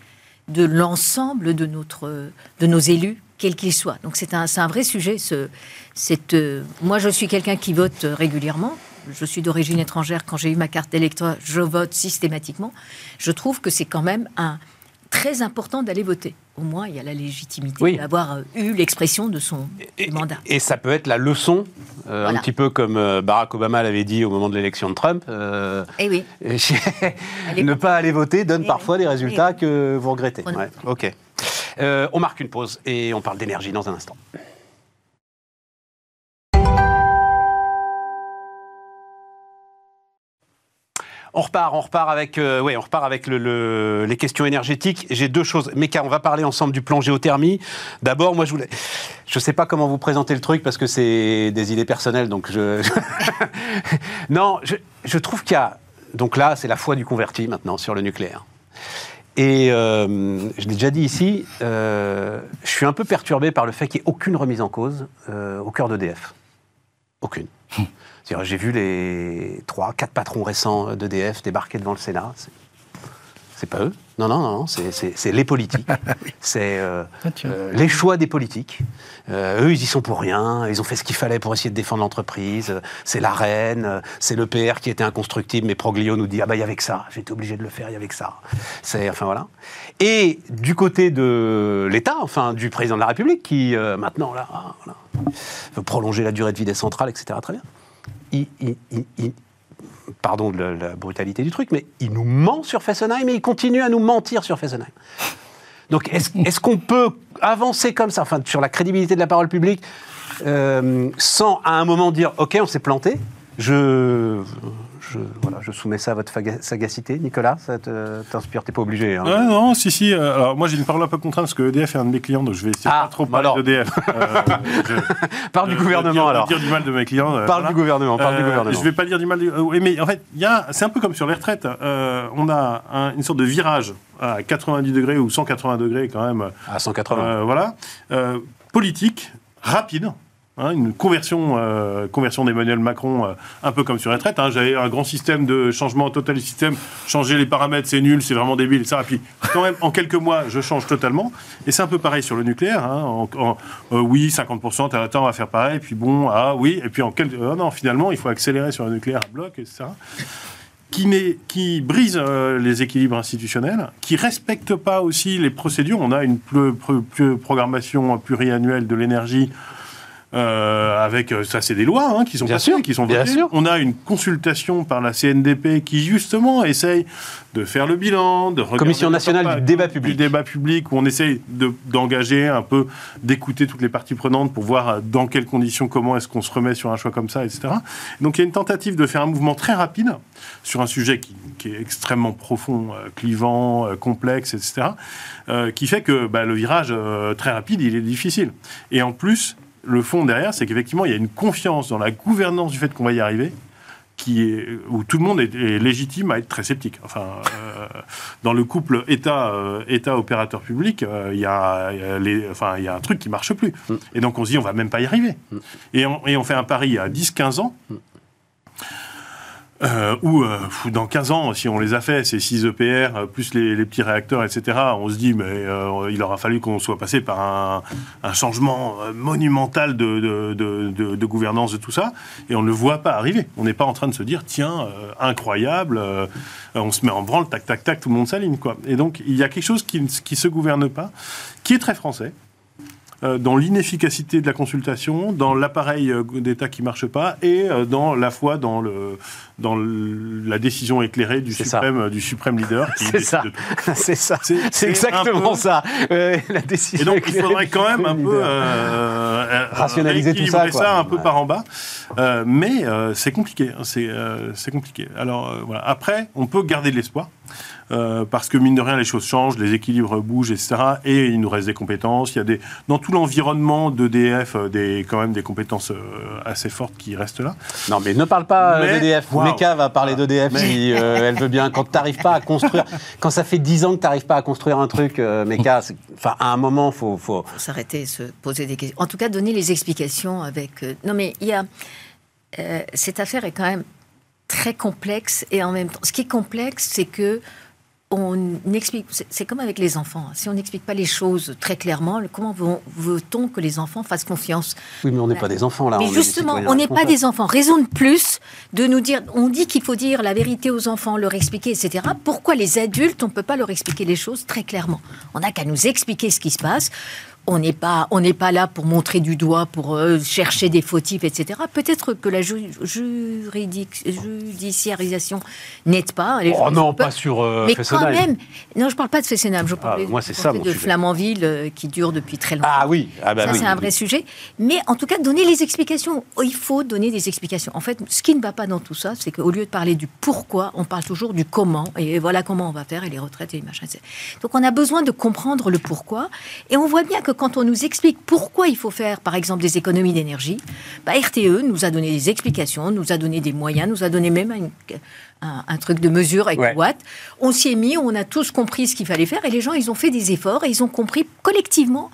de l'ensemble de, notre, de nos élus, quels qu'ils soient. Donc c'est un, un vrai sujet. Ce, cette, euh, moi, je suis quelqu'un qui vote régulièrement. Je suis d'origine étrangère. Quand j'ai eu ma carte d'électeur, je vote systématiquement. Je trouve que c'est quand même un, très important d'aller voter. Au moins, il y a la légitimité Oui. d'avoir euh, eu l'expression de son Et, mandat. et ça peut être la leçon, euh, un petit peu comme euh, Barack Obama l'avait dit au moment de l'élection de Trump. euh, Eh oui. Ne pas aller voter donne Eh parfois oui. des résultats que vous regrettez. Ouais, ok. Euh, on marque une pause et on parle d'énergie dans un instant. On repart, on repart avec, euh, ouais, on repart avec le- le- les questions énergétiques. J'ai deux choses. Meka, on va parler ensemble du plan géothermie. D'abord, moi, je voulais, je sais pas comment vous présenter le truc parce que c'est des idées personnelles, donc je. non, je, trouve qu'il y a donc là, c'est la foi du converti maintenant sur le nucléaire. Et euh, je l'ai déjà dit ici, euh, je suis un peu perturbé par le fait qu'il n'y ait aucune remise en cause au cœur d'EDF. Aucune. J'ai vu les trois, quatre patrons récents d'EDF débarquer devant le Sénat. C'est- pas eux. Non, non, non, c'est- les politiques. C'est euh, Ah, euh, les choix des politiques. Euh, eux, ils y sont pour rien. Ils ont fait ce qu'il fallait pour essayer de défendre l'entreprise. C'est la reine. C'est le PR qui était inconstructible. Mais Proglio nous dit ah bah il y avait que ça. J'étais obligé de le faire. Il y avait que ça. C'est enfin voilà. Et du côté de l'État, enfin du président de la République, qui maintenant là, ah, voilà, veut prolonger la durée de vie des centrales, etc. Très bien. Il, il- il- pardon de la, brutalité du truc, mais il nous ment sur Fessenheim et il continue à nous mentir sur Fessenheim. Donc est-ce est-ce qu'on peut avancer comme ça, enfin sur la crédibilité de la parole publique, euh, sans à un moment dire ok on s'est planté je, je, voilà, je soumets ça à votre sagacité, Nicolas, ça t'inspire, t'es pas obligé. hein. Non, si, si. euh, alors, moi, j'ai une parole un peu contrainte parce que EDF est un de mes clients, donc je vais essayer Ah, de pas trop bah parler d'EDF. Euh, Parle du euh, gouvernement dire, alors. Dire du mal de mes clients. Parle voilà. du gouvernement, parle du gouvernement. Je vais pas dire du mal. Du... euh, oui, mais en fait, c'est un peu comme sur les retraites. On a un- une sorte de virage à 90 degrés ou 180 degrés quand même. À 180. Euh, voilà, Euh, politique, rapide. Hein, une conversion, euh, conversion d'Emmanuel Macron, euh, un peu comme sur les retraites. hein. J'avais un grand système de changement total du système. Changer les paramètres, c'est nul, c'est vraiment débile. Ça. Et puis, quand même, en quelques mois, je change totalement. Et c'est un peu pareil sur le nucléaire. hein. Euh, oui, 50%, t'as- attends, on va faire pareil. Puis bon, ah oui. Et puis, en quelques. non, finalement, il faut accélérer sur le nucléaire à bloc, etc qui, qui brise les équilibres institutionnels, qui respecte pas aussi les procédures. On a une programmation pluriannuelle de l'énergie. Euh, avec euh, ça, c'est des lois hein, qui sont Bien passées, sûr, qui sont votées. On a une consultation par la CNDP qui justement essaye de faire le bilan, de regarder Commission le nationale du débat public. du débat public où on essaye de- d'engager un peu, d'écouter toutes les parties prenantes pour voir euh, dans quelles conditions, comment est-ce qu'on se remet sur un choix comme ça, etc. Donc il y a une tentative de faire un mouvement très rapide sur un sujet qui, qui est extrêmement profond, euh, clivant, euh, complexe, etc. qui fait que bah, le virage très rapide, il est difficile. Et en plus, le fond derrière, c'est qu'effectivement, il y a une confiance dans la gouvernance du fait qu'on va y arriver qui est, où tout le monde est, est légitime à être très sceptique. Enfin, euh, dans le couple État, euh, État opérateur public, euh, il y a, les, enfin, il y a un truc qui marche plus. Et donc on se dit, on va même pas y arriver. Et, on, et on fait un pari à 10-15 ans. Euh, ou euh, dans 15 ans, si on les a fait, ces 6 EPR, euh, plus les, petits réacteurs, etc., on se dit, mais il aura fallu qu'on soit passé par un, changement monumental de, gouvernance de tout ça, et on ne le voit pas arriver. On n'est pas en train de se dire, tiens, incroyable, on se met en branle, tac, tac, tac, tout le monde s'aligne, quoi. Et donc, il y a quelque chose qui qui se gouverne pas, qui est très français, dans l'inefficacité de la consultation, dans l'appareil euh, d'État qui marche pas, et euh, dans la foi dans, le, dans le- la décision éclairée du ça. suprême, euh, du suprême leader. C'est ça, c'est ça, C'est- exactement peu- ça. Euh, la Et décision donc, il faudrait quand même un peu euh, euh, Rationaliser tout ça, quoi. un peu Ouais. par en bas. Euh, mais euh, c'est compliqué. hein, C'est euh, compliqué. Alors euh, voilà. Après, on peut garder de l'espoir. Euh, parce que mine de rien, les choses changent, les équilibres bougent, etc. Et il nous reste des compétences. Il y a des dans tout l'environnement d'EDF, euh, des quand même des compétences euh, assez fortes qui restent là. Non, mais ne parle pas Mais- d'EDF. Waouh. Meka va parler d'EDF Mais- si euh, elle veut bien. Quand tu n'arrives pas à construire, quand ça fait 10 ans que tu n'arrives pas à construire un truc, euh, Meka, enfin, à un moment, il faut, faut, faut s'arrêter, se poser des questions. En tout cas, donner les explications avec. non, mais il y a. euh, cette affaire est quand même très complexe et en même temps. Ce qui est complexe, c'est que. On explique, c'est comme avec les enfants. hein. Si on n'explique pas les choses très clairement, comment veut- veut-on que les enfants fassent confiance? Oui, mais on n'est pas des enfants là. mais on justement, on n'est pas des enfants. Raison de plus de nous dire, on dit qu'il faut dire la vérité aux enfants, leur expliquer, etc. Pourquoi les adultes, on ne peut pas leur expliquer les choses très clairement? On n'a qu'à nous expliquer ce qui se passe. On n'est pas, on n'est pas là pour montrer du doigt, pour euh, chercher des fautifs, etc. Peut-être que la ju- juridic- judiciarisation n'aide pas. Oh non, pas- sur euh, mais quand même, non, je parle pas de Fessenheim, je parle moi, c'est je ça, parlais mon de sujet. Flamanville euh, qui dure depuis très longtemps. Ah oui, ah bah Ça, oui. c'est un vrai sujet. Mais en tout cas, donner les explications. Oh, Il faut donner des explications. En fait, ce qui ne va pas dans tout ça, c'est qu'au lieu de parler du pourquoi, on parle toujours du comment. Et voilà comment on va faire, et les retraites et les machins. c'est- Donc, on a besoin de comprendre le pourquoi. Et on voit bien que quand on nous explique pourquoi il faut faire, par exemple, des économies d'énergie, bah, RTE nous a donné des explications, nous a donné des moyens, nous a donné même une- un, un truc de mesure avec Ouais. Watt. On s'y est mis, on a tous compris ce qu'il fallait faire et les gens, ils ont fait des efforts et ils ont compris collectivement.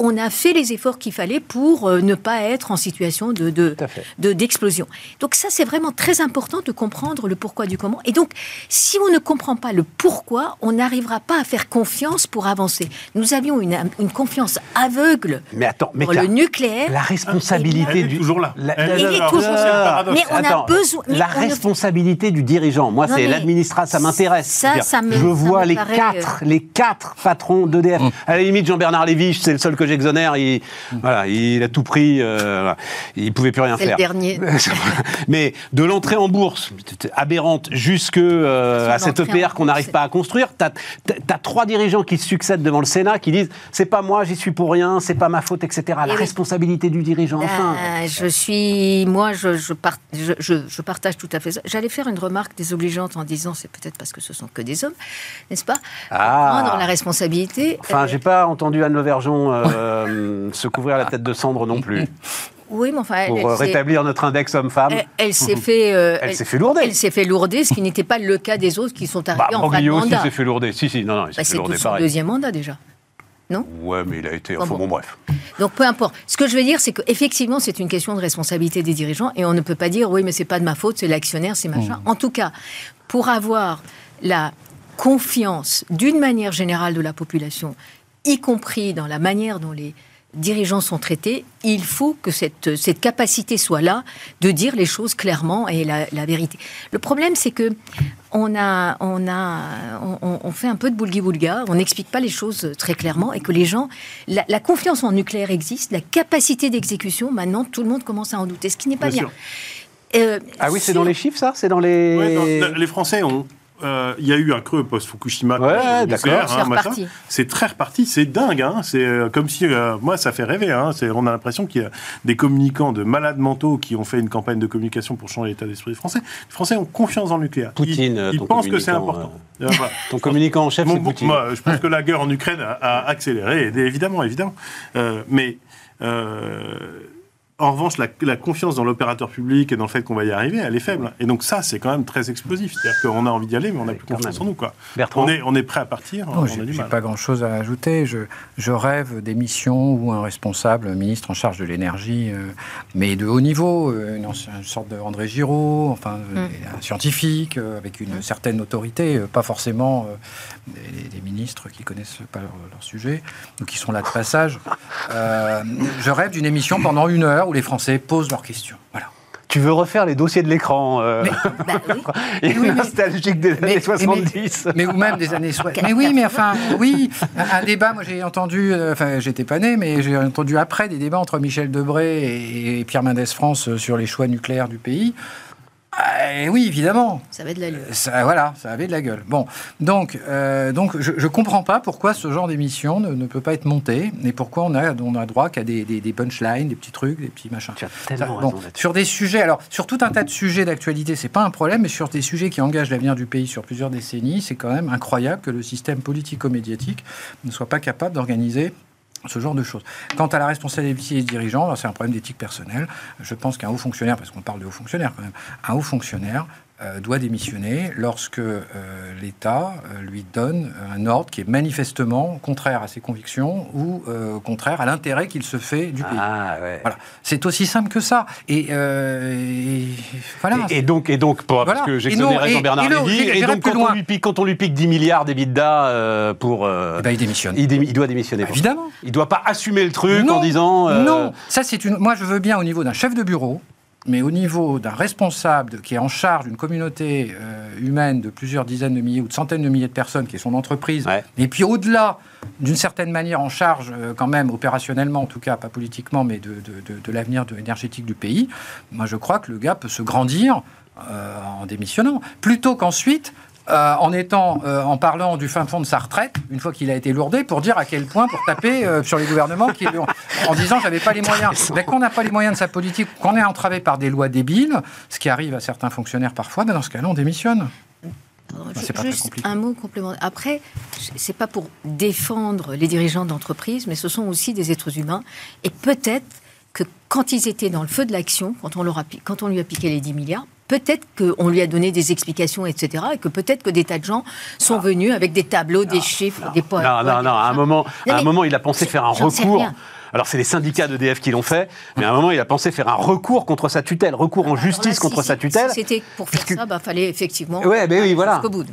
On a fait les efforts qu'il fallait pour euh, ne pas être en situation de- d'explosion. Donc ça, c'est vraiment très important de comprendre le pourquoi du comment. Et donc, si on ne comprend pas le pourquoi, on n'arrivera pas à faire confiance pour avancer. Nous avions une, une confiance aveugle Mais attends, mais pour le nucléaire. la responsabilité du toujours là. La- Elle Il est toujours là. Mais on a besoin- mais la responsabilité du dirigeant. Moi, c'est l'administration, ça m'intéresse. ça, ça me- je vois me les paraît, quatre, les quatre patrons d'EDF. À la limite, Jean-Bernard Lévy, c'est le seul que j'exonère. Il, voilà, il a tout pris. euh, il pouvait plus rien C'est le faire. dernier. Mais de l'entrée en bourse aberrante jusque euh, à cette EPR qu'on bourse, n'arrive pas à construire, t'as as, trois dirigeants qui se succèdent devant le Sénat qui disent c'est pas moi, j'y suis pour rien, c'est pas ma faute, etc. La oui. responsabilité du dirigeant. Enfin, Ben, je suis, moi, je, je, par- je- je- je partage tout à fait ça. J'allais faire une remarque désobligeante en disant, c'est peut-être parce que ce sont que des hommes, n'est-ce pas? Ah. Prendre la responsabilité. Enfin, euh, j'ai pas entendu Anne Levergeon euh, se couvrir la tête de cendre non plus oui, mais enfin, pour elle, euh, rétablir notre index homme-femme. elle, elle s'est fait, euh, Elle s'est fait lourder. Elle s'est fait lourder, ce qui n'était pas le cas des autres qui sont Bah, arrivés en fin de mandat. s'est fait lourder. Si, si, non, non, il s'est Bah, fait c'est lourder tout son deuxième mandat déjà. Non Ouais, mais il a été. Bon, Enfin, bon. bon, bref. Donc peu importe. Ce que je veux dire, c'est qu'effectivement, c'est une question de responsabilité des dirigeants et on ne peut pas dire oui, mais c'est pas de ma faute, c'est l'actionnaire, c'est machin. En tout cas, pour avoir la confiance d'une manière générale de la population, y compris dans la manière dont les dirigeants sont traités, il faut que cette, cette capacité soit là de dire les choses clairement et la, la vérité. Le problème, c'est que on, a, on, a, on, on fait un peu de boulgui-boulga, on n'explique pas les choses très clairement et que les gens, la, la confiance en nucléaire existe, la capacité d'exécution, maintenant tout le monde commence à en douter, ce qui n'est pas Bien. Euh, Ah oui, c'est sur- dans les chiffres, ça? C'est dans les. Ouais, les Français ont. Euh, Il y a eu un creux post-Fukushima. Ouais, d'accord. C'est reparti. C'est très reparti, c'est dingue. Hein. C'est euh, comme si, euh, moi, ça fait rêver. Hein. C'est- On a l'impression qu'il y a des communicants de malades mentaux qui ont fait une campagne de communication pour changer l'état d'esprit des Français. Les Français ont confiance dans le nucléaire. Poutine, ils, ils ton pensent que c'est important. Euh, voilà. Ton communicant en chef, Mon- c'est Poutine. moi, je pense que la guerre en Ukraine a, a accéléré, évidemment, évidemment. Euh, mais euh, en revanche, la, la confiance dans l'opérateur public et dans le fait qu'on va y arriver, elle est faible. Et donc ça, c'est quand même très explosif. C'est-à-dire qu'on a envie d'y aller, mais on n'a plus confiance même. en nous. Quoi. Bertrand On est, on est prêt à partir, Non, on j'ai a du j'ai mal. pas grand-chose à ajouter. Je, je rêve d'émissions où un responsable, un ministre en charge de l'énergie, euh, mais de haut niveau, euh, une, ancienne- une sorte de André Giraud, enfin euh, un scientifique euh, avec une certaine autorité, euh, pas forcément euh, des, des ministres qui connaissent pas leur, leur sujet ou qui sont là de passage. Euh, je rêve d'une émission pendant une heure où les Français posent leurs questions. Voilà. Tu veux refaire les dossiers de l'écran euh, Bah oui. Est oui, mais- nostalgique des Mais- années 70. Mais ou même des années 60. Mais oui, mais enfin, oui, un, un débat, moi j'ai entendu, euh, enfin j'étais pas né, mais j'ai entendu après des débats entre Michel Debré et, et Pierre Mendès France sur les choix nucléaires du pays. Ah, et oui, évidemment. Ça va de l'allure. Ça, voilà, ça avait de la gueule. Bon, donc, euh, donc je ne comprends pas pourquoi ce genre d'émission ne, ne peut pas être monté et pourquoi on a, on a droit qu'à des, des, des punchlines, des petits trucs, des petits machins. Tu as Ça, tellement bon, raison là-dessus. sur des sujets, alors sur tout un tas de sujets d'actualité, c'est pas un problème, mais sur des sujets qui engagent l'avenir du pays sur plusieurs décennies, c'est quand même incroyable que le système politico-médiatique ne soit pas capable d'organiser ce genre de choses. Quant à la responsabilité des dirigeants, c'est un problème d'éthique personnelle. Je pense qu'un haut fonctionnaire, parce qu'on parle de haut fonctionnaire un haut fonctionnaire euh, doit démissionner lorsque euh, l'État euh, lui donne un ordre qui est manifestement contraire à ses convictions ou contraire à l'intérêt qu'il se fait du pays. Ah ouais. Voilà, c'est aussi simple que ça. Et, et voilà. Et, et donc, et donc pour, Voilà. parce que non, j'exonérais Jean-Bernard Lévy, et donc quand on, lui pique, quand on lui pique 10 milliards d'EBITDA pour... Eh ben, il démissionne. il, doit démissionner. ça. Évidemment. Il doit pas assumer le truc non, en disant... Non, ça c'est une. Moi, je veux bien au niveau d'un chef de bureau, mais au niveau d'un responsable qui est en charge d'une communauté euh, humaine de plusieurs dizaines de milliers ou de centaines de milliers de personnes, qui est son entreprise, Ouais. et puis au-delà, d'une certaine manière, en charge euh, quand même opérationnellement, en tout cas pas politiquement, mais de, de- de- de l'avenir énergétique du pays. Moi, je crois que le gars peut se grandir euh, en démissionnant, plutôt qu'ensuite. Euh, en étant, euh, en parlant du fin fond de sa retraite, une fois qu'il a été lourdé, pour dire à quel point, pour taper euh, sur les gouvernements qui, en, en disant j'avais pas les moyens. Mais quand on n'a pas les moyens de sa politique, qu'on est entravé par des lois débiles, ce qui arrive à certains fonctionnaires parfois, ben dans ce cas-là, on démissionne. Pas très Juste un mot complémentaire. Après, c'est pas pour défendre les dirigeants d'entreprise, mais ce sont aussi des êtres humains. Et peut-être que quand ils étaient dans le feu de l'action, quand on leur a pi- quand on lui a piqué les 10 milliards, peut-être qu'on lui a donné des explications, etc., et que peut-être que des tas de gens sont venus avec des tableaux, des chiffres, des points. Non, non, non, à un moment, à un moment il a pensé faire un recours. Alors c'est les syndicats d'EDF qui l'ont fait, mais à un moment il a pensé faire un recours contre sa tutelle, recours en justice contre sa tutelle. Si c'était pour faire ça, il bah, fallait effectivement. Ouais, mais oui, voilà. Bout.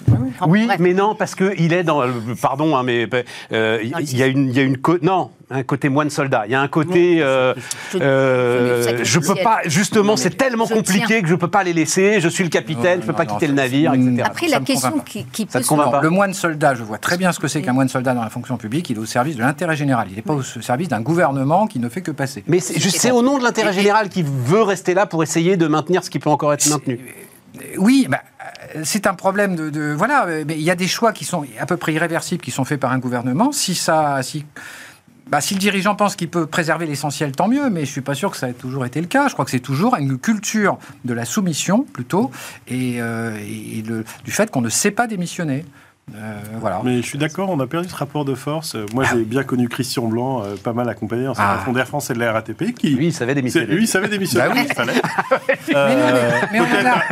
oui, mais non, parce que il est dans. Pardon, hein, mais euh, il y a une, il y a une non, un côté moine soldat. Il y a un côté, euh, euh, je peux pas. Justement, c'est tellement compliqué que je peux pas les laisser. Je suis le capitaine, je peux pas quitter le navire, etc. Après, la question qui, qui peut Le moine soldat, je vois très bien ce que c'est qu'un moine soldat dans la fonction publique. Il est au service de l'intérêt général. Il n'est pas au service d'un gouvernement qui ne fait que passer. Mais c'est au nom de l'intérêt général qui veut rester là pour essayer de maintenir ce qui peut encore être maintenu. Oui, bah, c'est un problème de, voilà. Mais il y a des choix qui sont à peu près irréversibles qui sont faits par un gouvernement. Si ça, si bah, si le dirigeant pense qu'il peut préserver l'essentiel, tant mieux, mais je ne suis pas sûr que ça ait toujours été le cas. Je crois que c'est toujours une culture de la soumission, plutôt, et, euh, du fait qu'on ne sait pas démissionner. Euh, voilà. Mais je suis d'accord, on a perdu ce rapport de force. Moi, j'ai bien connu Christian Blanc, euh, pas mal accompagné en ah. d'Air France et de la RATP. Qui, lui, il savait démissionner. Lui, il savait démissionner. bah oui. il fallait. euh,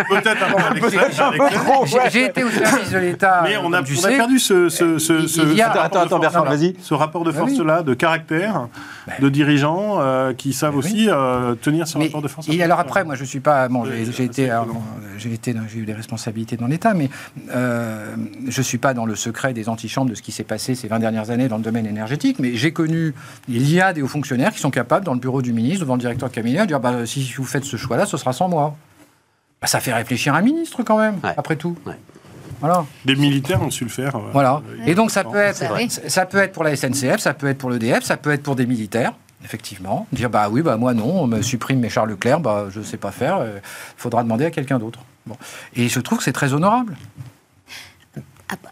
Peut-être un peu J'ai été au service de l'État. Mais on a, on a perdu ce, ce, ce, ce attends, attends, Bertrand, vas-y. Ce rapport de bah force-là, de caractère, bah de dirigeants euh, qui savent bah aussi tenir ce rapport de force. Et alors après, moi, je suis pas. Bon, j'ai été, j'ai eu des responsabilités dans l'État, mais je suis pas dans le secret des antichambres de ce qui s'est passé ces 20 dernières années dans le domaine énergétique, mais j'ai connu, il y a des hauts fonctionnaires qui sont capables, dans le bureau du ministre, devant le directeur de cabinet, de dire bah, si vous faites ce choix-là, ce sera sans moi. Bah, ça fait réfléchir un ministre quand même, après tout. Voilà. Des militaires ont su le faire. Euh, voilà. Et donc ça peut, être, ça peut être pour la SNCF, ça peut être pour l'EDF, ça peut être pour des militaires effectivement. Dire bah oui, bah moi non, on me supprime mes Charles Leclerc, bah je sais pas faire, il euh, faudra demander à quelqu'un d'autre. Bon. Et je trouve que c'est très honorable.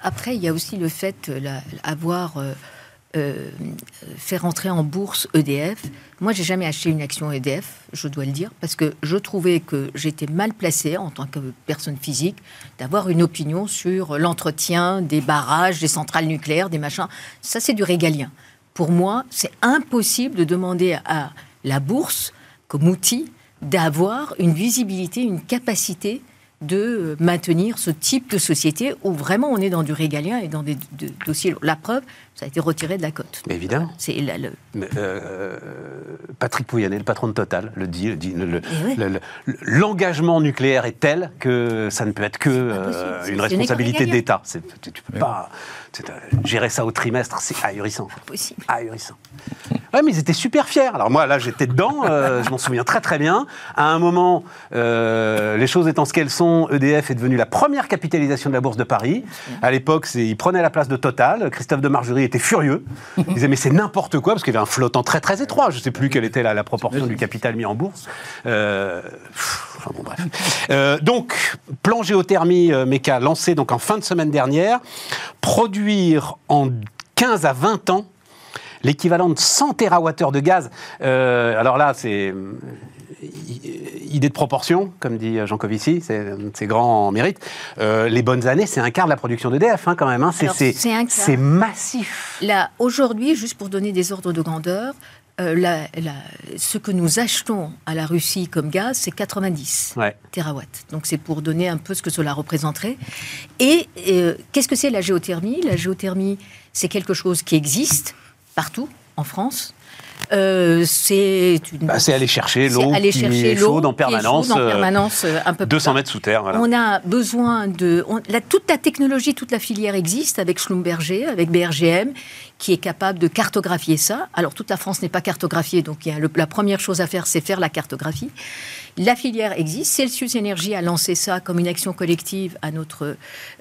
Après, il y a aussi le fait d'avoir euh, euh, fait rentrer en bourse EDF. Moi, j'ai jamais acheté une action EDF, je dois le dire, parce que je trouvais que j'étais mal placée en tant que personne physique d'avoir une opinion sur l'entretien des barrages, des centrales nucléaires, des machins. Ça, c'est du régalien. Pour moi, c'est impossible de demander à la bourse, comme outil, d'avoir une visibilité, une capacité de maintenir ce type de société où vraiment on est dans du régalien et dans des dossiers. La preuve, ça a été retiré de la cote. Mais évidemment. C'est le... Euh, Patrick Pouyanné, le patron de Total, le dit. Eh l'engagement nucléaire est tel que ça ne peut être que euh, une responsabilité d'État. Tu peux pas gérer ça au trimestre, c'est ahurissant. Impossible. Ahurissant. Ouais, mais ils étaient super fiers. Alors moi, là, j'étais dedans, euh, je m'en souviens très très bien. À un moment, euh, les choses étant ce qu'elles sont, EDF est devenu la première capitalisation de la Bourse de Paris. À l'époque, il prenait la place de Total. Christophe de Margerie était furieux. Il disait, mais c'est n'importe quoi, parce qu'il y avait un flottant très très étroit. Je ne sais plus quelle était la, proportion du capital mis en bourse. Euh, bon, bref. donc, plan géothermie méca lancé donc en fin de semaine dernière. Produire en 15 à 20 ans l'équivalent de 100 TWh de gaz. Euh, alors là, c'est euh, idée de proportion, comme dit Jean Covici, c'est grand en mérite. Euh, les bonnes années, c'est un quart de la production d'EDF hein, quand même. Hein. C'est massif. Là, aujourd'hui, juste pour donner des ordres de grandeur, ce que nous achetons à la Russie comme gaz, c'est 90 ouais. terawatts. Donc c'est pour donner un peu ce que cela représenterait. Et qu'est-ce que c'est la géothermie? La géothermie, c'est quelque chose qui existe, partout en France. Euh, c'est bah, aller chercher l'eau qui est chaude en permanence, en euh, permanence euh, un peu 200 mètres sous terre. On a besoin de... toute la technologie, toute la filière existe avec Schlumberger, avec BRGM, qui est capable de cartographier ça. Alors toute la France n'est pas cartographiée, donc il y a la première chose à faire, c'est faire la cartographie. La filière existe. Celsius Energy a lancé ça comme une action collective à notre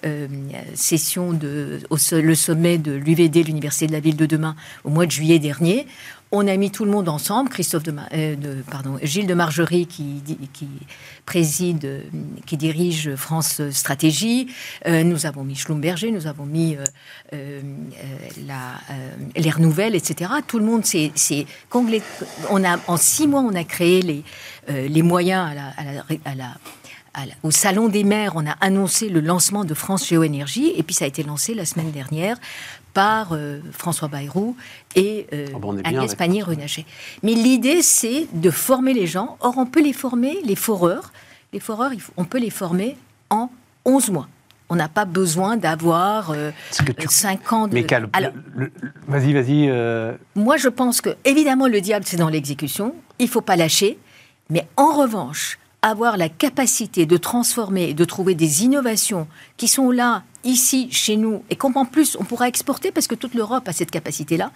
euh, session de au, le sommet de l'UVD, l'Université de la Ville de demain, au mois de juillet dernier. On a mis tout le monde ensemble, Christophe de, euh, pardon, Gilles de Margerie qui, euh, dirige France Stratégie. Euh, nous avons mis Schlumberger, nous avons mis l'air nouvelle, etc. Tout le monde s'est, on a en six mois, on a créé les, les moyens à la au Salon des maires, on a annoncé le lancement de France Géoénergie, et puis ça a été lancé la semaine dernière par euh, François Bayrou et euh, oh, Agnès Pannier-Runacher. Mais l'idée, c'est de former les gens. Or, on peut les former, les foreurs, les foreurs, on peut les former en 11 mois. On n'a pas besoin d'avoir euh, tu- 5 ans de... Mais Cal, Alors, le- le- vas-y, vas-y. euh, moi, je pense que, évidemment, le diable, c'est dans l'exécution. Il ne faut pas lâcher. Mais en revanche, avoir la capacité de transformer, de trouver des innovations qui sont là, ici, chez nous, et qu'en plus, on pourra exporter parce que toute l'Europe a cette capacité-là,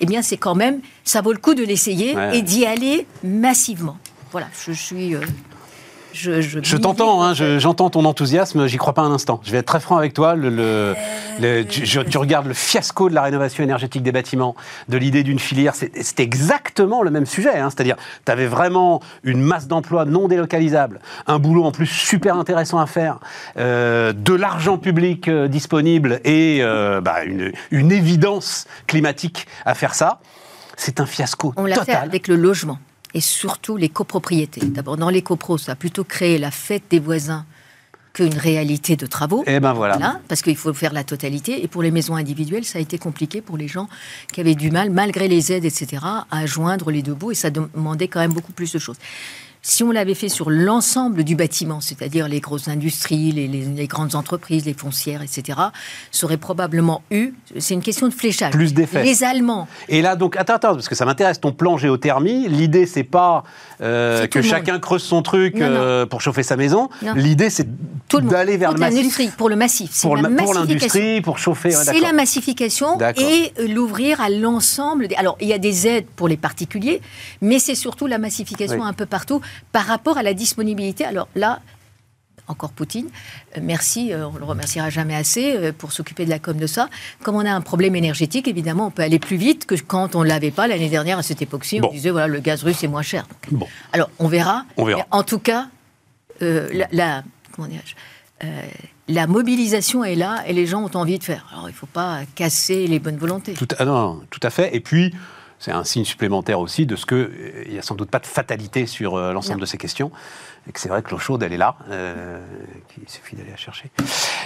eh bien, c'est quand même, ça vaut le coup de l'essayer Ouais. et d'y aller massivement. Voilà, je suis. euh, je je, Je t'entends, hein, je- j'entends ton enthousiasme, j'y crois pas un instant. Je vais être très franc avec toi. Le, le- le- tu, je- tu regardes le fiasco de la rénovation énergétique des bâtiments, de l'idée d'une filière, c'est exactement le même sujet. hein. C'est-à-dire, tu avais vraiment une masse d'emplois non délocalisables, un boulot en plus super intéressant à faire, euh, de l'argent public euh, disponible et euh, bah, une, une évidence climatique à faire ça. C'est un fiasco On l'a fait avec le logement et surtout les copropriétés. D'abord, dans les copros, ça a plutôt créé la fête des voisins qu'une réalité de travaux. Et ben voilà. Voilà, parce qu'il faut faire la totalité. Et pour les maisons individuelles, ça a été compliqué pour les gens qui avaient du mal, malgré les aides, etc., à joindre les deux bouts. Et ça demandait quand même beaucoup plus de choses. Si on l'avait fait sur l'ensemble du bâtiment, c'est-à-dire les grosses industries, les, les- les grandes entreprises, les foncières, etc., ça aurait probablement eu. C'est une question de fléchage. Plus d'effets. Les Allemands, Et là, donc, attends, attends, parce que ça m'intéresse, ton plan géothermie, l'idée, c'est pas euh, que chacun creuse son truc Non, non. euh, pour chauffer sa maison. L'idée, c'est d'aller vers Toute le massif. l'industrie, pour le massif. Pour, le- pour massification. l'industrie, pour chauffer. ouais, C'est la massification et euh, l'ouvrir à l'ensemble. Des... Alors, il y a des aides pour les particuliers, mais c'est surtout la massification Oui. un peu partout par rapport à la disponibilité. Alors là, encore Poutine, euh, merci, euh, on le remerciera jamais assez euh, pour s'occuper de la com de ça. Comme on a un problème énergétique, évidemment, on peut aller plus vite que quand on l'avait pas l'année dernière à cette époque-ci. Bon. On disait voilà, le gaz russe est moins cher. Donc, Bon. alors, on verra. On verra. En tout cas, euh, la, la- comment dirais-je, euh, la mobilisation est là et les gens ont envie de faire. Alors, il ne faut pas casser les bonnes volontés. Tout, ah non, tout à fait. Et puis, c'est un signe supplémentaire aussi de ce que euh, il n'y a sans doute pas de fatalité sur euh, l'ensemble de ces questions. Et que c'est vrai que l'eau chaude, elle est là. euh, qu'il suffit d'aller la chercher.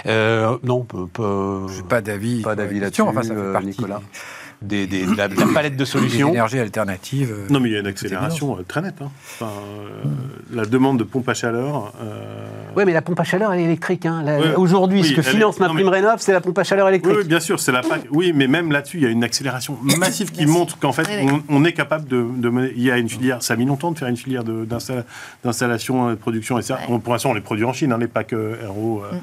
Euh, non, n'ai pas d'avis. Pas d'avis là-dessus, Enfin, ça fait partie Nicolas. Des, des- de la, de la palette de des, des solutions. énergies alternatives. euh, Non, mais il y a une accélération euh, très nette. hein. Enfin, euh, La demande de pompe à chaleur. euh, Oui, mais la pompe à chaleur, elle est électrique. hein. Ouais. Aujourd'hui, Oui, ce que elle est- finance ma non, mais- prime rénov, c'est la pompe à chaleur électrique. oui, bien sûr, c'est la PAC. Oui, mais même là-dessus, il y a une accélération massive qui montre qu'en fait, on, on est capable de, de mener- Il y a une filière. Ça a mis longtemps de faire une filière de- d'installa- d'installation, euh, de production, etc. Ouais. On- pour l'instant, on les produit en Chine, hein, les packs euh, RO, euh,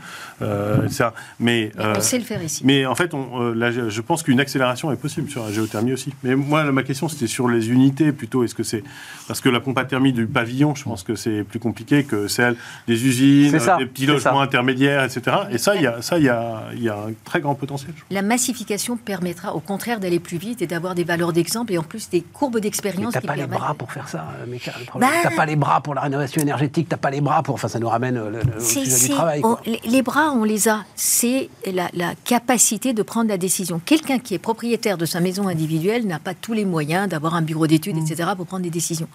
euh, etc. Mais, Mais euh, on sait le faire ici. mais en fait, on, euh, là, je je pense qu'une accélération est possible sur la géothermie aussi. Mais moi, ma question, c'était sur les unités plutôt. Est-ce que c'est parce que la pompe à thermie du pavillon, je pense que c'est plus compliqué que celle des usines, ça, des petits logements ça. intermédiaires, etc. Et ça, il y a, ça, il y a, il y a un très grand potentiel. La massification permettra au contraire d'aller plus vite et d'avoir des valeurs d'exemple et en plus des courbes d'expérience t'as pas les bras pour faire ça, euh, Mika. Bah- T'as pas les bras pour la rénovation énergétique, t'as pas les bras pour. Enfin, ça nous ramène euh, le, le- au C'est- sujet c'est- du travail. on- les bras, on les a. C'est la, la capacité de prendre la décision. Quelqu'un qui est propriétaire de sa maison individuelle n'a pas tous les moyens d'avoir un bureau d'études, etc., pour prendre des décisions.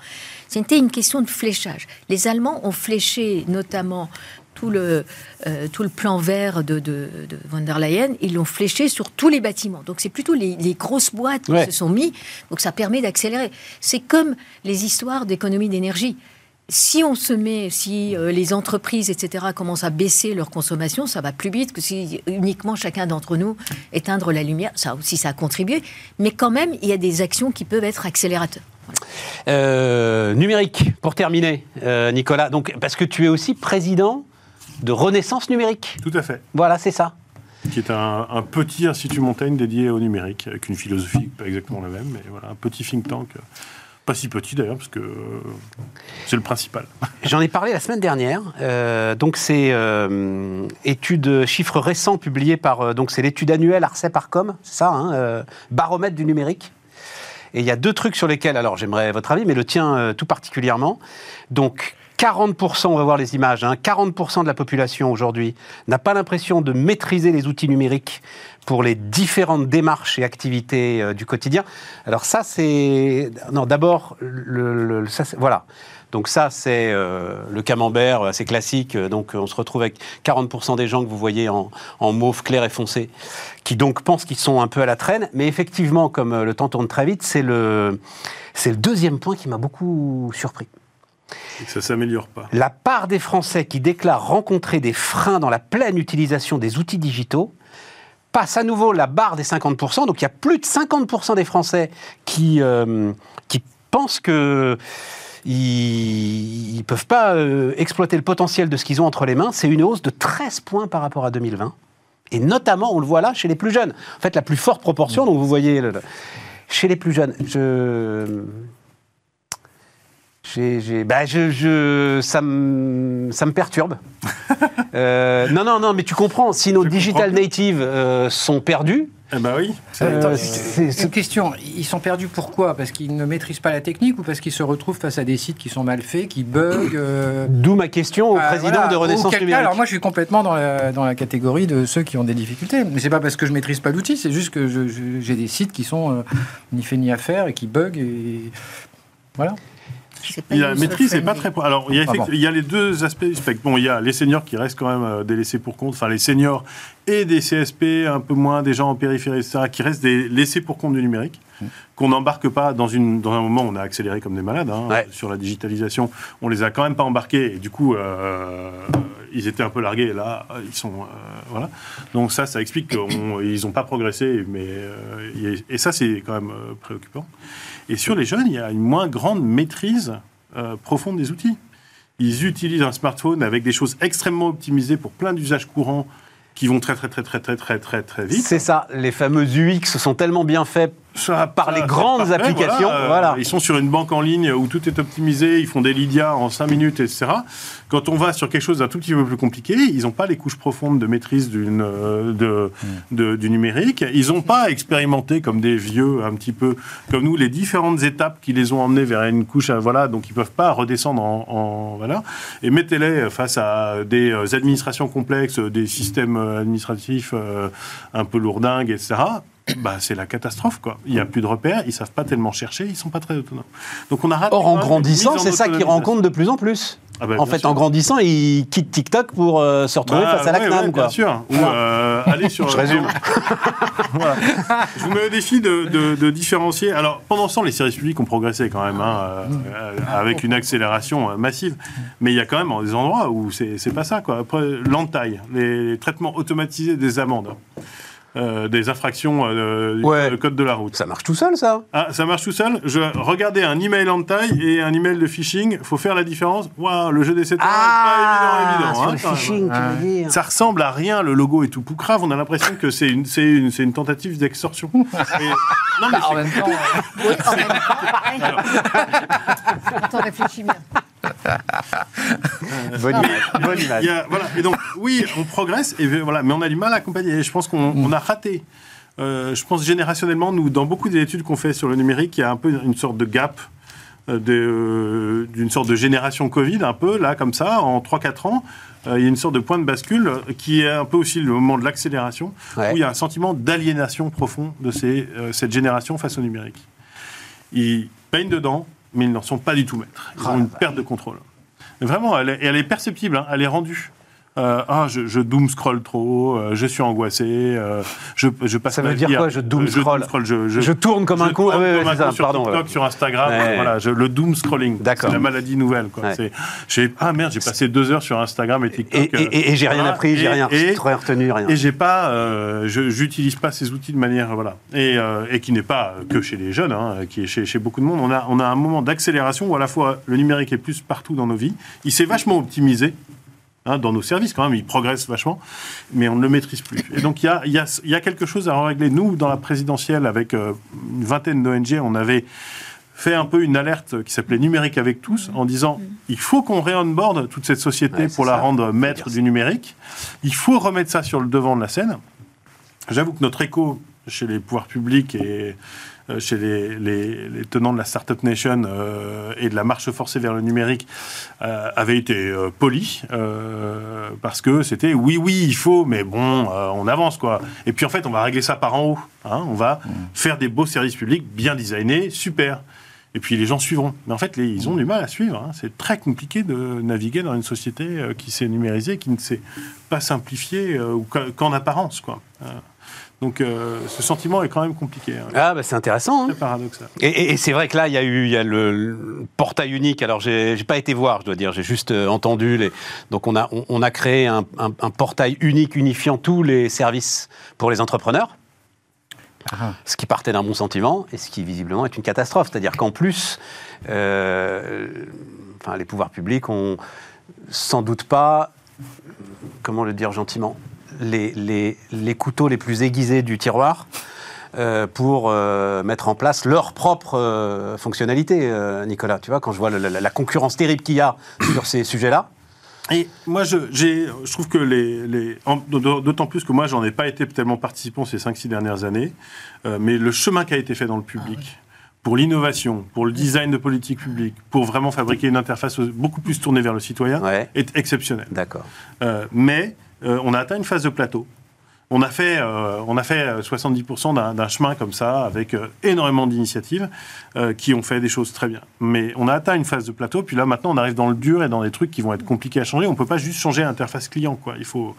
C'était une question de fléchage. Les Allemands ont fléché notamment tout le, euh, tout le plan vert de, de, de von der Leyen, ils l'ont fléché sur tous les bâtiments. Donc c'est plutôt les, les grosses boîtes qui se sont mis. Donc ça permet d'accélérer. C'est comme les histoires d'économie d'énergie. Si on se met, si euh, les entreprises, etc., commencent à baisser leur consommation, ça va plus vite que si uniquement chacun d'entre nous éteindre la lumière. Ça aussi, ça a contribué. Mais quand même, il y a des actions qui peuvent être accélérateurs. Voilà. Euh, numérique, pour terminer, euh, Nicolas. Donc, parce que tu es aussi président de Renaissance numérique. Tout à fait. Voilà, c'est ça. Qui est un, un petit institut Montaigne dédié au numérique, avec une philosophie pas exactement la même, mais voilà, un petit think tank. Pas si petit d'ailleurs, parce que euh, c'est le principal. J'en ai parlé la semaine dernière. Euh, donc, c'est euh, étude, chiffres récents publiés par. donc, c'est l'étude annuelle Arcep Arcom, c'est ça, hein, baromètre du numérique. Et il y a deux trucs sur lesquels, alors j'aimerais votre avis, mais le tien tout particulièrement. Donc, 40%, on va voir les images, hein, 40% de la population aujourd'hui n'a pas l'impression de maîtriser les outils numériques pour les différentes démarches et activités euh, du quotidien. Alors ça, c'est... Non, d'abord, le, le- ça, voilà. Donc ça, c'est euh, le camembert assez classique. Donc on se retrouve avec 40% des gens que vous voyez en, en mauve clair et foncé, qui donc pensent qu'ils sont un peu à la traîne. Mais effectivement, comme euh, le temps tourne très vite, c'est le, c'est le deuxième point qui m'a beaucoup surpris. Ça s'améliore pas. La part des Français qui déclarent rencontrer des freins dans la pleine utilisation des outils digitaux passe à nouveau la barre des 50%. Donc il y a plus de 50% des Français qui, euh, qui pensent que ils ne peuvent pas euh, exploiter le potentiel de ce qu'ils ont entre les mains. C'est une hausse de 13 points par rapport à 2020. Et notamment, on le voit là, chez les plus jeunes. En fait, la plus forte proportion, donc vous voyez, chez les plus jeunes. Je... J'ai, j'ai- bah, je, je- ça, me, ça me perturbe. Euh, non, non, non, mais tu comprends, si nos Je digital natives euh, sont perdus, Eh ben oui. euh, c'est- c'est- Une question, ils sont perdus pourquoi Parce qu'ils ne maîtrisent pas la technique ou parce qu'ils se retrouvent face à des sites qui sont mal faits, qui bug euh, d'où ma question au bah, président voilà. de Renaissance numérique. Alors moi je suis complètement dans la, dans la catégorie de ceux qui ont des difficultés. Mais c'est pas parce que je maîtrise pas l'outil, c'est juste que je- je- j'ai des sites qui sont euh, ni fait ni à faire et qui bug et voilà. La maîtrise n'est pas très. Alors, il y, a Ah bon. il y a les deux aspects. Fait que Bon, il y a les seniors qui restent quand même euh, des laissés pour compte, enfin les seniors et des CSP, un peu moins des gens en périphérie, etc., qui restent des laissés pour compte du numérique, Mmh. qu'on n'embarque pas dans, une, dans un moment où on a accéléré comme des malades hein, Ouais. sur la digitalisation. On les a quand même pas embarqués et du coup, euh, ils étaient un peu largués et là, ils sont. euh, voilà. Donc, ça, ça explique qu'ils n'ont pas progressé, mais. euh, et, ça, c'est quand même préoccupant. Et sur les jeunes, il y a une moins grande maîtrise profonde des outils. Ils utilisent un smartphone avec des choses extrêmement optimisées pour plein d'usages courants qui vont très très très très très très très, très vite. C'est ça, les fameux UX sont tellement bien faits ça- par ça- les grandes parfait, applications, voilà. Ils sont sur une banque en ligne où tout est optimisé, ils font des Lydia en 5 minutes, etc. Quand on va sur quelque chose d'un tout petit peu plus compliqué, ils n'ont pas les couches profondes de maîtrise d'une, euh, de, Hmm. de- du numérique. Ils n'ont pas expérimenté comme des vieux, un petit peu comme nous, les différentes étapes qui les ont emmenés vers une couche. euh, Voilà, donc ils peuvent pas redescendre en, en- voilà. Et mettez-les face à des euh, administrations complexes, des systèmes administratifs euh, un peu lourdingues, etc bah, c'est la catastrophe, quoi. Il n'y a plus de repères, ils savent pas tellement chercher, ils sont pas très autonomes. Donc on a Or, en grandissant, c'est ça qu'ils rencontrent de plus en plus. Ah bah, en fait, sûr. en grandissant, ils quittent TikTok pour euh, se retrouver Bah, face à la ouais, CNAM, ouais, quoi. Bien sûr. Ou euh, aller sur. Je résume. Voilà. Je vous mets au défi de, de- de différencier. Alors, pendant ce temps, les services publics ont progressé quand même, hein, euh, avec une accélération massive. Mais il y a quand même des endroits où c'est c'est pas ça, quoi. Après, l'entaille, les traitements automatisés des amendes. Euh, des infractions euh, du Ouais. code de la route. Ça marche tout seul, ça. Ah, ça marche tout seul. Je regardais un email en taille et un email de phishing. Faut faire la différence. Waouh, le jeu des 7 Ah, pas évident, évident. sur hein, le phishing, tu veux dire. Ça ressemble à rien, le logo est tout poucrave. On a l'impression que c'est une, c'est une, c'est une tentative d'extorsion. Et- Non, mais en même temps, Oui, en même temps. Attends, réfléchis bien. Bonne image. Bonne image. a- voilà. Et donc, oui, on progresse, et voilà, mais on a du mal à accompagner. Et je pense qu'on on a raté. Euh, je pense générationnellement, nous, dans beaucoup des études qu'on fait sur le numérique, il y a un peu une sorte de gap euh, euh, d'une sorte de génération Covid, un peu, là, comme ça, en 3-4 ans. euh, il y a une sorte de point de bascule qui est un peu aussi le moment de l'accélération, Ouais. où il y a un sentiment d'aliénation profond de ces, cette génération face au numérique. Ils peignent dedans, mais ils n'en sont pas du tout maîtres. Ils Ah, ont une perte de contrôle. Vraiment, elle est, elle est perceptible, hein, elle est rendue. Euh, ah, je, je doom scroll trop, euh, je suis angoissé, euh, je, je passe Ça veut dire quoi, je doom euh, scroll je, je- Je tourne comme un con. Ah ouais, ouais, ça, sur pardon. TikTok, ouais. sur Instagram, voilà, le doom scrolling. D'accord. C'est la maladie nouvelle. Quoi. Ah merde, j'ai passé deux heures sur Instagram et TikTok. et- et- et j'ai rien voilà. appris, j'ai rien, et- rien retenu, rien. et j'ai pas, j'utilise pas ces outils de manière voilà, et, et qui n'est pas que chez les jeunes, hein, qui est chez, chez beaucoup de monde. On a on a un moment d'accélération où à la fois le numérique est plus partout dans nos vies. Il s'est vachement optimisé. Hein, dans nos services, quand même, il progresse vachement, mais on ne le maîtrise plus. Et donc, il y a, il y, a, il y a quelque chose à régler. Nous, dans la présidentielle, avec euh, une vingtaine d'ONG, on avait fait un peu une alerte qui s'appelait Numérique avec tous, en disant il faut qu'on réonboard toute cette société Ouais, pour la ça. rendre maître du numérique. Il faut remettre ça sur le devant de la scène. J'avoue que notre écho chez les pouvoirs publics et euh, chez les, les- les tenants de la Startup Nation euh, et de la marche forcée vers le numérique euh, avait été euh, poli euh, parce que c'était oui oui il faut mais bon euh, on avance quoi. Et puis en fait on va régler ça par en haut hein. on va faire des beaux services publics bien designés super et puis les gens suivront. Mais en fait, les- ils ont du mal à suivre. hein. C'est très compliqué de naviguer dans une société euh, qui s'est numérisée, qui ne s'est pas simplifiée euh, ou qu'en apparence. Quoi. Euh, Donc euh, ce sentiment est quand même compliqué. hein. Ah, bah, c'est intéressant. hein. C'est paradoxal. Et, et- et c'est vrai que là, il y a eu il y a le, le portail unique. Alors, j'ai pas été voir, je dois dire. J'ai juste entendu. Les... Donc, on a, on, on a créé un, un- un portail unique unifiant tous les services pour les entrepreneurs. Ce qui partait d'un bon sentiment et ce qui visiblement est une catastrophe. C'est-à-dire qu'en plus, euh, enfin, les pouvoirs publics ont sans doute pas, comment le dire gentiment, les, couteaux les plus aiguisés du tiroir euh, pour euh, mettre en place leur propre fonctionnalité, Nicolas. Tu vois, quand je vois la concurrence terrible qu'il y a sur ces sujets-là. Et moi, je, trouve que les. D'autant plus que moi, j'en ai pas été tellement participant ces 5-6 dernières années, euh, mais le chemin qui a été fait dans le public. Pour l'innovation, pour le design de politique publique, pour vraiment fabriquer une interface beaucoup plus tournée vers le citoyen, Ouais, est exceptionnel. d'accord. Euh, mais euh, on a atteint une phase de plateau. On a fait, euh, on a fait euh, 70% d'un d'un chemin comme ça, avec euh, énormément d'initiatives euh, qui ont fait des choses très bien. Mais on a atteint une phase de plateau, puis là maintenant on arrive dans le dur et dans des trucs qui vont être compliqués à changer. On ne peut pas juste changer l'interface client. Quoi. Il faut,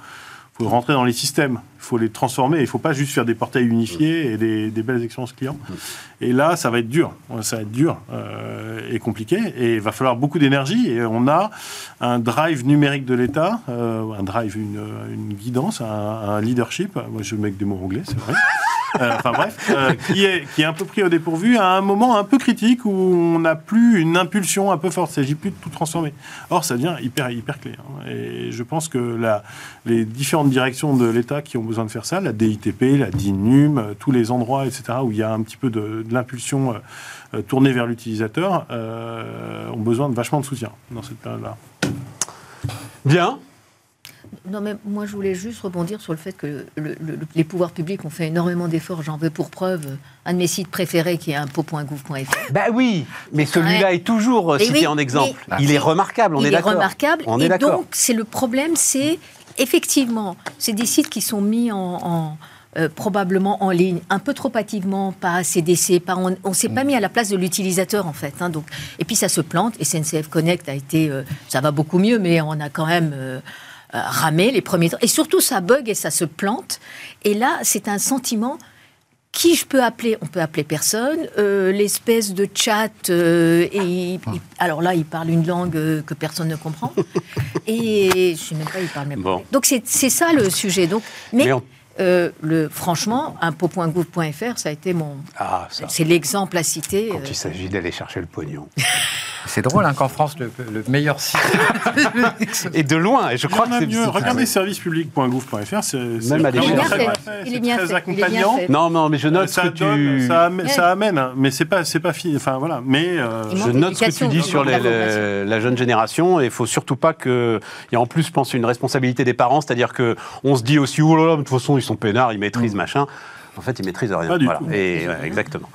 faut rentrer dans les systèmes, il faut les transformer. Il ne faut pas juste faire des portails unifiés et des, des belles expériences clients. Et là, ça va être dur. Ça va être dur euh, et compliqué. Et il va falloir beaucoup d'énergie. Et on a un drive numérique de l'État, euh, un drive, une, une guidance, un, un leadership. Moi, je mets que des mots anglais, c'est vrai. Euh, Enfin bref, euh, qui, est, qui est un peu pris au dépourvu à un moment un peu critique où on n'a plus une impulsion un peu forte. Il ne s'agit plus de tout transformer. Or, ça devient hyper, hyper clé. hein. Et je pense que la, les différentes directions de l'État qui ont besoin de faire ça, la DITP, la DINUM, euh, tous les endroits, etc., où il y a un petit peu de, l'impulsion tournée vers l'utilisateur, ont besoin de vachement de soutien dans cette période-là. Bien. Non, mais moi, je voulais juste rebondir sur le fait que le- le- les pouvoirs publics ont fait énormément d'efforts. J'en veux pour preuve un de mes sites préférés qui est impôt.gouv.fr. Bah oui, mais celui-là est toujours euh, Et cité oui, en exemple. mais- Il est remarquable, on il est d'accord. remarquable. On et est d'accord. donc, c'est le problème, c'est effectivement, c'est des sites qui sont mis en, en, euh, probablement en ligne, un peu trop hâtivement, pas assez d'essais, pas, on ne s'est pas mis à la place de l'utilisateur en fait. hein, donc, et puis ça se plante. SNCF Connect a été, euh, ça va beaucoup mieux, mais on a quand même euh, euh, ramé les premiers temps. Et surtout, ça bug et ça se plante. Et là, c'est un sentiment. Qui je peux appeler On peut appeler personne. Euh, L'espèce de chat, euh, et il- alors là, il parle une langue euh, que personne ne comprend. Et je sais même pas, il parle même Bon. pas. Donc c'est c'est ça le sujet. Donc, mais Mais on- euh, le, franchement, impôt.gouv.fr, ça a été mon. Ah. C'est l'exemple à citer. Quand euh, il s'agit d'aller chercher le pognon. C'est drôle hein, qu'en France, le, le meilleur site. Et de loin, et je crois que c'est. mieux. Regardez servicepublic.gouv.fr, c'est Même à l'échelle. il est bien très fait. bien fait. Il est C'est bien très fait. Il est bien accompagnant. Non, non, mais je note ça ce que donne, tu. ça, amène, ça amène, hein, mais c'est pas, c'est pas fini. Enfin voilà, mais euh, Je note ce que tu dis sur les- les- la jeune génération et il faut surtout pas que. Il y a en plus, je pense, une responsabilité des parents, c'est-à-dire que on se dit aussi, oh là là, de toute façon, ils sont peinards, ils maîtrisent machin. En fait, ils maîtrisent rien. Pas du Voilà. tout. Et, ouais, exactement.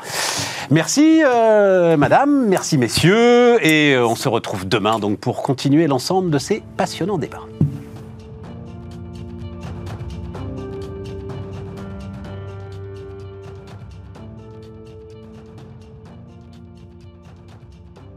Merci, euh, madame, merci, messieurs, et euh, on se retrouve demain donc pour continuer l'ensemble de ces passionnants débats.